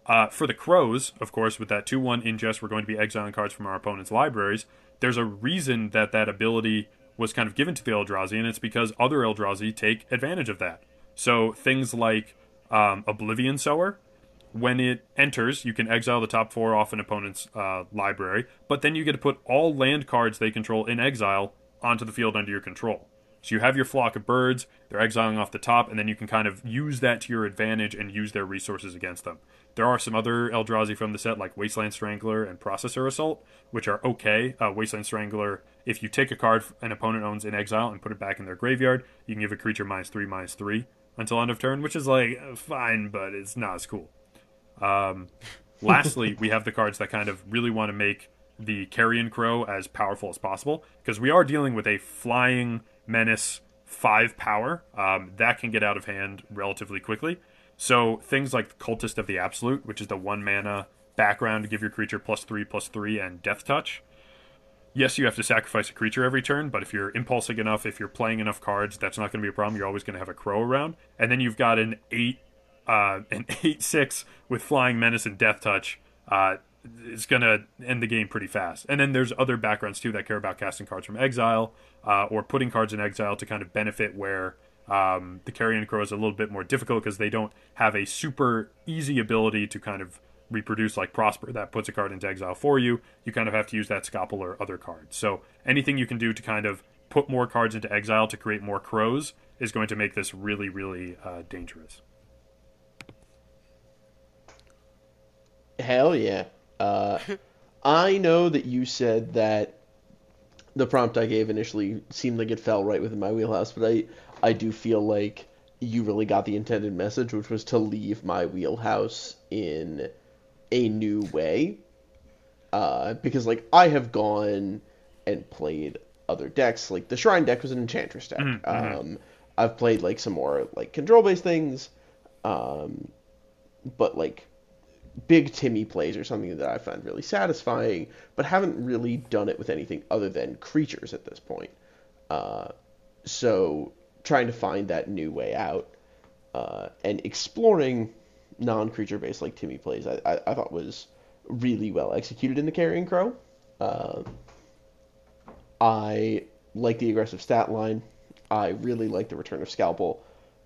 Uh, for the Crows, of course, with that 2 1 ingest, we're going to be exiling cards from our opponent's libraries. There's a reason that that ability was kind of given to the Eldrazi, and it's because other Eldrazi take advantage of that. So things like um, Oblivion Sower when it enters, you can exile the top four off an opponent's uh, library, but then you get to put all land cards they control in exile onto the field under your control. So you have your flock of birds, they're exiling off the top, and then you can kind of use that to your advantage and use their resources against them. There are some other Eldrazi from the set, like Wasteland Strangler and Processor Assault, which are okay. Uh, Wasteland Strangler, if you take a card an opponent owns in exile and put it back in their graveyard, you can give a creature minus three, minus three until end of turn, which is like fine, but it's not as cool. Um, lastly, we have the cards that kind of really want to make the Carrion Crow as powerful as possible because we are dealing with a flying menace five power um, that can get out of hand relatively quickly. So things like Cultist of the Absolute, which is the one mana background to give your creature plus three, plus three, and Death Touch. Yes, you have to sacrifice a creature every turn, but if you're impulsive enough, if you're playing enough cards, that's not going to be a problem. You're always going to have a crow around, and then you've got an eight, uh, an eight six with flying menace and death touch. Uh, it's going to end the game pretty fast. And then there's other backgrounds too that care about casting cards from exile uh, or putting cards in exile to kind of benefit where um, the Carrion Crow is a little bit more difficult because they don't have a super easy ability to kind of reproduce like Prosper that puts a card into exile for you. You kind of have to use that Scalpel or other cards. So anything you can do to kind of put more cards into exile to create more crows is going to make this really, really uh, dangerous. Hell yeah. Uh, I know that you said that the prompt I gave initially seemed like it fell right within my wheelhouse, but I I do feel like you really got the intended message, which was to leave my wheelhouse in a new way. Uh, because like I have gone and played other decks, like the Shrine deck was an Enchantress deck. Mm-hmm. Um, I've played like some more like control based things, um, but like big Timmy plays are something that I find really satisfying, but haven't really done it with anything other than creatures at this point. Uh, so trying to find that new way out uh, and exploring non-creature based like Timmy plays, I, I, I, thought was really well executed in the Carrion Crow. Uh, I like the aggressive stat line. I really like the return of Scalpel,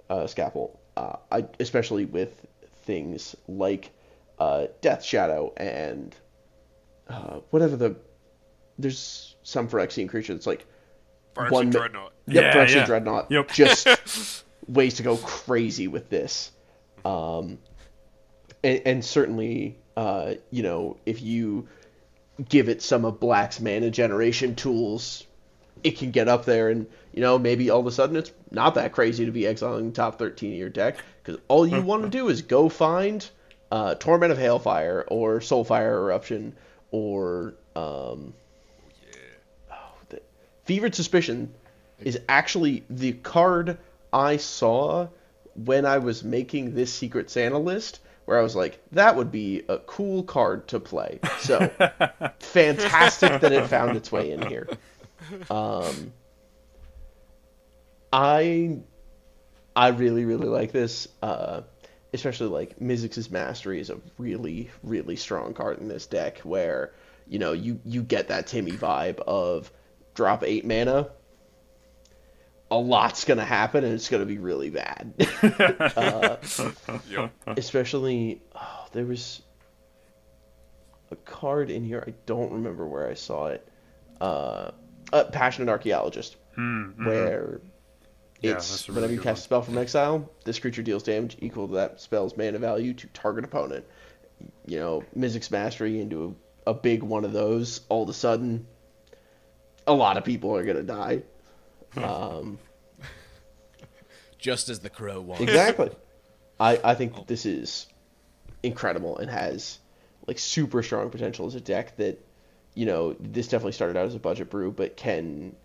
uh, Scalpel, uh, I, especially with things like uh, Death Shadow and uh, whatever the there's some Phyrexian creature that's like Phyrexian one Dreadnought. Yep, yeah, Phyrexian yeah. Dreadnought. Yep. Just ways to go crazy with this. Um, and, and certainly, uh, you know, if you give it some of Black's mana generation tools, it can get up there, and you know maybe all of a sudden it's not that crazy to be exiling top 13 of your deck because all you want to do is go find uh, Torment of Hailfire or Soulfire Eruption or um, oh, the, Fevered Suspicion is actually the card I saw when I was making this Secret Santa list where I was like, that would be a cool card to play. So fantastic that it found its way in here. Um, I I really really like this, uh, especially like Mizzix's Mastery is a really really strong card in this deck where you know you you get that Timmy vibe of drop eight mana. A lot's gonna happen and it's gonna be really bad. uh, Yep. especially oh, there was a card in here i don't remember where i saw it uh, uh passionate archaeologist Mm-hmm. where it's that's a whenever you cast a spell from exile this creature deals damage equal to that spell's mana value to target opponent you know Mizzix's mastery into a, a big one of those all of a sudden a lot of people are gonna die um Just as the crow wants. Exactly. I, I think that this is incredible and has like super strong potential as a deck that you know this definitely started out as a budget brew but can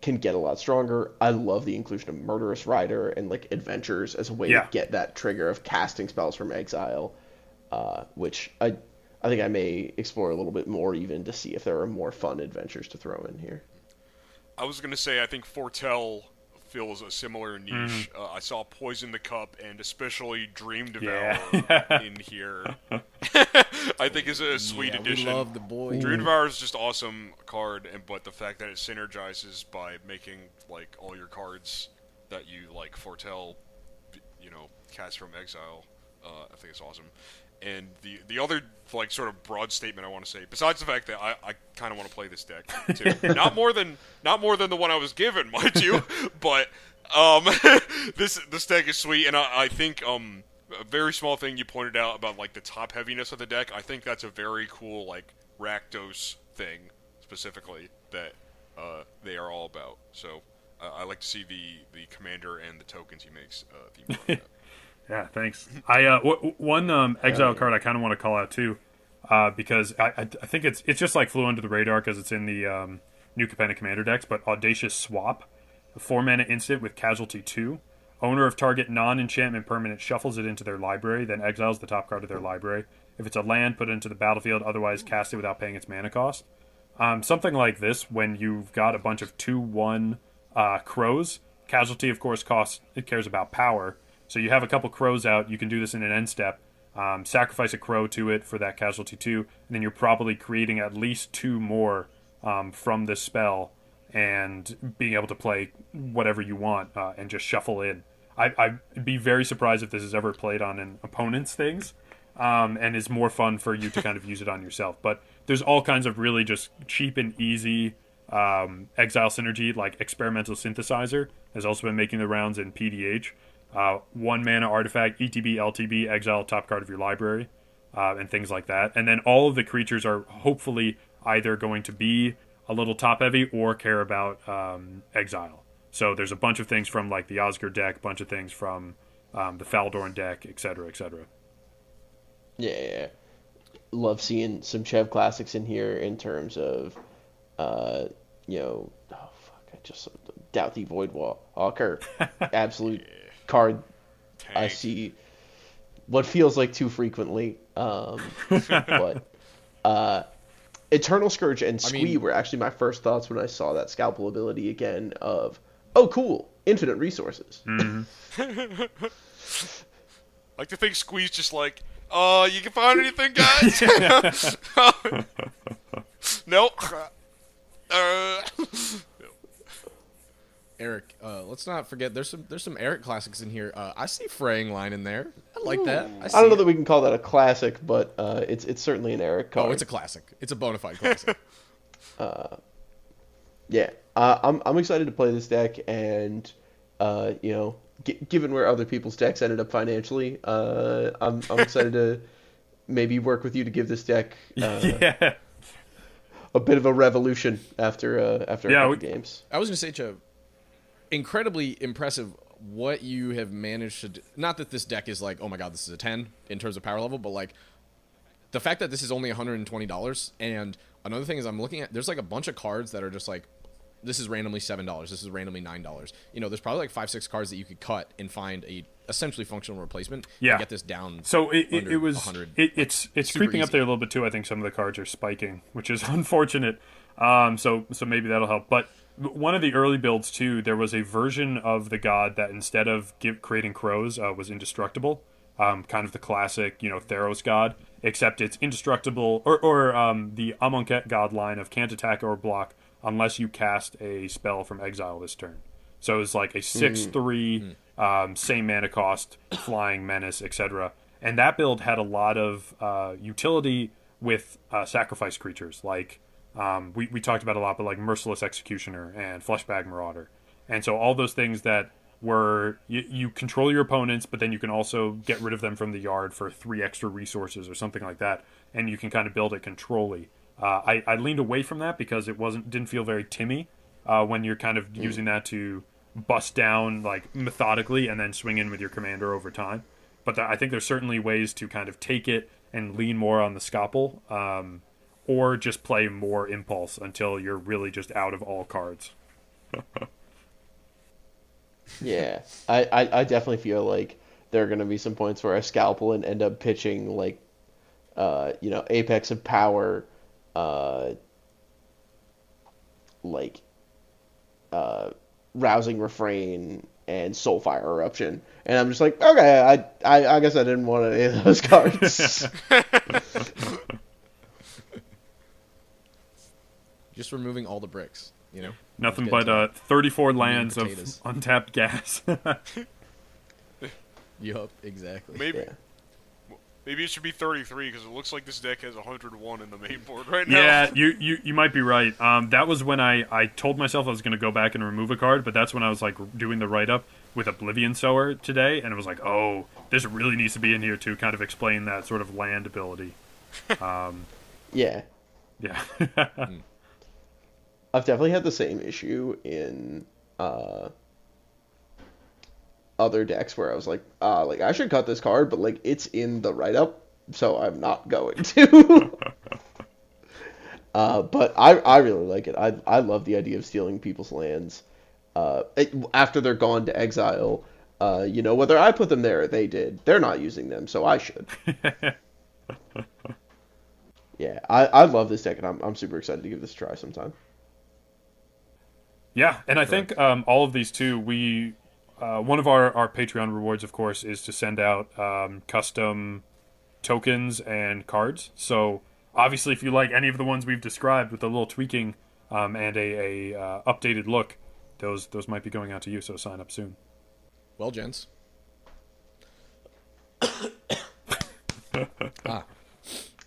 can get a lot stronger. I love the inclusion of Murderous Rider and like adventures as a way Yeah. to get that trigger of casting spells from exile, uh, which I I think I may explore a little bit more even to see if there are more fun adventures to throw in here. I was gonna say I think Foretell fills a similar niche. Mm-hmm. Uh, I saw Poison the Cup and especially Dream Yeah. In here. I think is a sweet yeah, addition. We love the boy. Dream Devour is just awesome card, and but the fact that it synergizes by making like all your cards that you like foretell, you know, cast from exile. Uh, I think it's awesome. And the the other like sort of broad statement I want to say, besides the fact that I, I kind of want to play this deck too, not more than not more than the one I was given, mind you, but um, this this deck is sweet, and I, I think um a very small thing you pointed out about like the top heaviness of the deck. I think that's a very cool like Rakdos thing specifically that uh, they are all about. So uh, I like to see the the commander and the tokens he makes uh, that. Yeah, thanks. I uh, w- one um, exile card I kind of want to call out too, uh, because I, I, I think it's it's just like flew under the radar because it's in the um, new Capenna Commander decks. But Audacious Swap, a four mana instant with Casualty two. Owner of target non-enchantment permanent shuffles it into their library, then exiles the top card of their library. If it's a land, put it into the battlefield. Otherwise, cast it without paying its mana cost. Um, something like this, when you've got a bunch of two-one uh, crows, casualty, of course, costs. It cares about power. So you have a couple crows out. You can do this in an end step. Um, sacrifice a crow to it for that casualty too, and then you're probably creating at least two more um, from this spell and being able to play whatever you want uh, and just shuffle in. I, I'd be very surprised if this is ever played on an opponent's things, um, and is more fun for you to kind of use it on yourself. But there's all kinds of really just cheap and easy um, exile synergy, like experimental synthesizer, has also been making the rounds in PDH. Uh, one mana artifact, ETB, LTB, exile top card of your library, uh, and things like that. And then all of the creatures are hopefully either going to be a little top heavy or care about um, exile. So there's a bunch of things from like the Oscar deck, bunch of things from um, the Faldorn deck, etc., etc. Yeah, yeah, yeah. Love seeing some Chev classics in here in terms of, uh, you know, oh fuck, I just doubt the Void Wall. Hawker, absolute card I see what feels like too frequently. Um, but uh, Eternal Scourge and I Squee mean- were actually my first thoughts when I saw that scalpel ability again. Of oh, cool, infinite resources. like to think Squeeze just like, uh, you can find anything, guys? nope. Uh, Eric, uh, let's not forget there's some there's some Eric classics in here. Uh, I see fraying line in there. I like that. I, I don't know it. that we can call that a classic, but uh, it's it's certainly an Eric card. Oh, it's a classic. It's a bona fide classic. yeah, uh, I'm I'm excited to play this deck, and uh, you know, g- given where other people's decks ended up financially, uh, I'm I'm excited to maybe work with you to give this deck uh, yeah, a bit of a revolution after uh, after Yeah, a we- games. I was gonna say, Chubb, incredibly impressive what you have managed to. Do. Not that this deck is like, oh my god, this is a ten in terms of power level, but like the fact that this is only 120 dollars. And another thing is, I'm looking at there's like a bunch of cards that are just like. This is randomly seven dollars. This is randomly nine dollars. You know, there's probably like five, six cards that you could cut and find a essentially functional replacement. Yeah. to get this down. So it, it, it was 100. it, it's it's creeping up there a little bit too. I think some of the cards are spiking, which is unfortunate. Um, so so maybe that'll help. But one of the early builds too, there was a version of the god that instead of give, creating crows uh, was indestructible. Um, kind of the classic, you know, Theros god, except it's indestructible, or, or um, the Amonkhet god line of can't attack or block unless you cast a spell from exile this turn. So it's like a six three, um, same mana cost, flying menace, etc. And that build had a lot of uh, utility with uh, sacrifice creatures, like um, we we talked about a lot, but like merciless executioner and fleshbag marauder, and so all those things that were you, you control your opponents, but then you can also get rid of them from the yard for three extra resources or something like that, and you can kind of build it controlly. Uh, I, I leaned away from that because it wasn't didn't feel very Timmy uh, when you're kind of using that to bust down like methodically and then swing in with your commander over time. But th- I think there's certainly ways to kind of take it and lean more on the scalpel, um, or just play more impulse until you're really just out of all cards. Yeah, I, I, I definitely feel like there are going to be some points where I scalpel and end up pitching like, uh, you know, Apex of Power, uh, like, uh, Rousing Refrain and Soulfire Eruption, and I'm just like, okay, I, I, I guess I didn't want any of those cards. Just removing all the bricks. You know. Nothing but uh, 34 lands of untapped gas. Yup. Exactly. maybe Yeah. Maybe it should be 33 because it looks like this deck has 101 in the main board right now. Yeah, you, you you might be right. Um, that was when I, I told myself I was going to go back and remove a card, but that's when I was like doing the write up with Oblivion Sower today, and it was like, oh, this really needs to be in here to kind of explain that sort of land ability. Um, Yeah. yeah, I've definitely had the same issue in uh, other decks where I was like, ah, like I should cut this card, but like it's in the write up, so I'm not going to. uh, but I I really like it. I I love the idea of stealing people's lands. Uh, after they're gone to exile, uh, you know, whether I put them there or they did, they're not using them, so I should. yeah, I, I love this deck, and I'm, I'm super excited to give this a try sometime. Yeah, and I think um, all of these too. We uh, one of our our Patreon rewards, of course, is to send out um, custom tokens and cards. So obviously, if you like any of the ones we've described with a little tweaking um, and a, a uh, updated look, those those might be going out to you. So sign up soon. Well, gents. ah.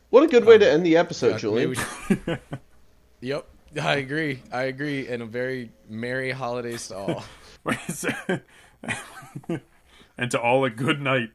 What a good way to end the episode, Uh, Julian. we should- yep, I agree. I agree. And a very merry holidays to all. and to all a good night.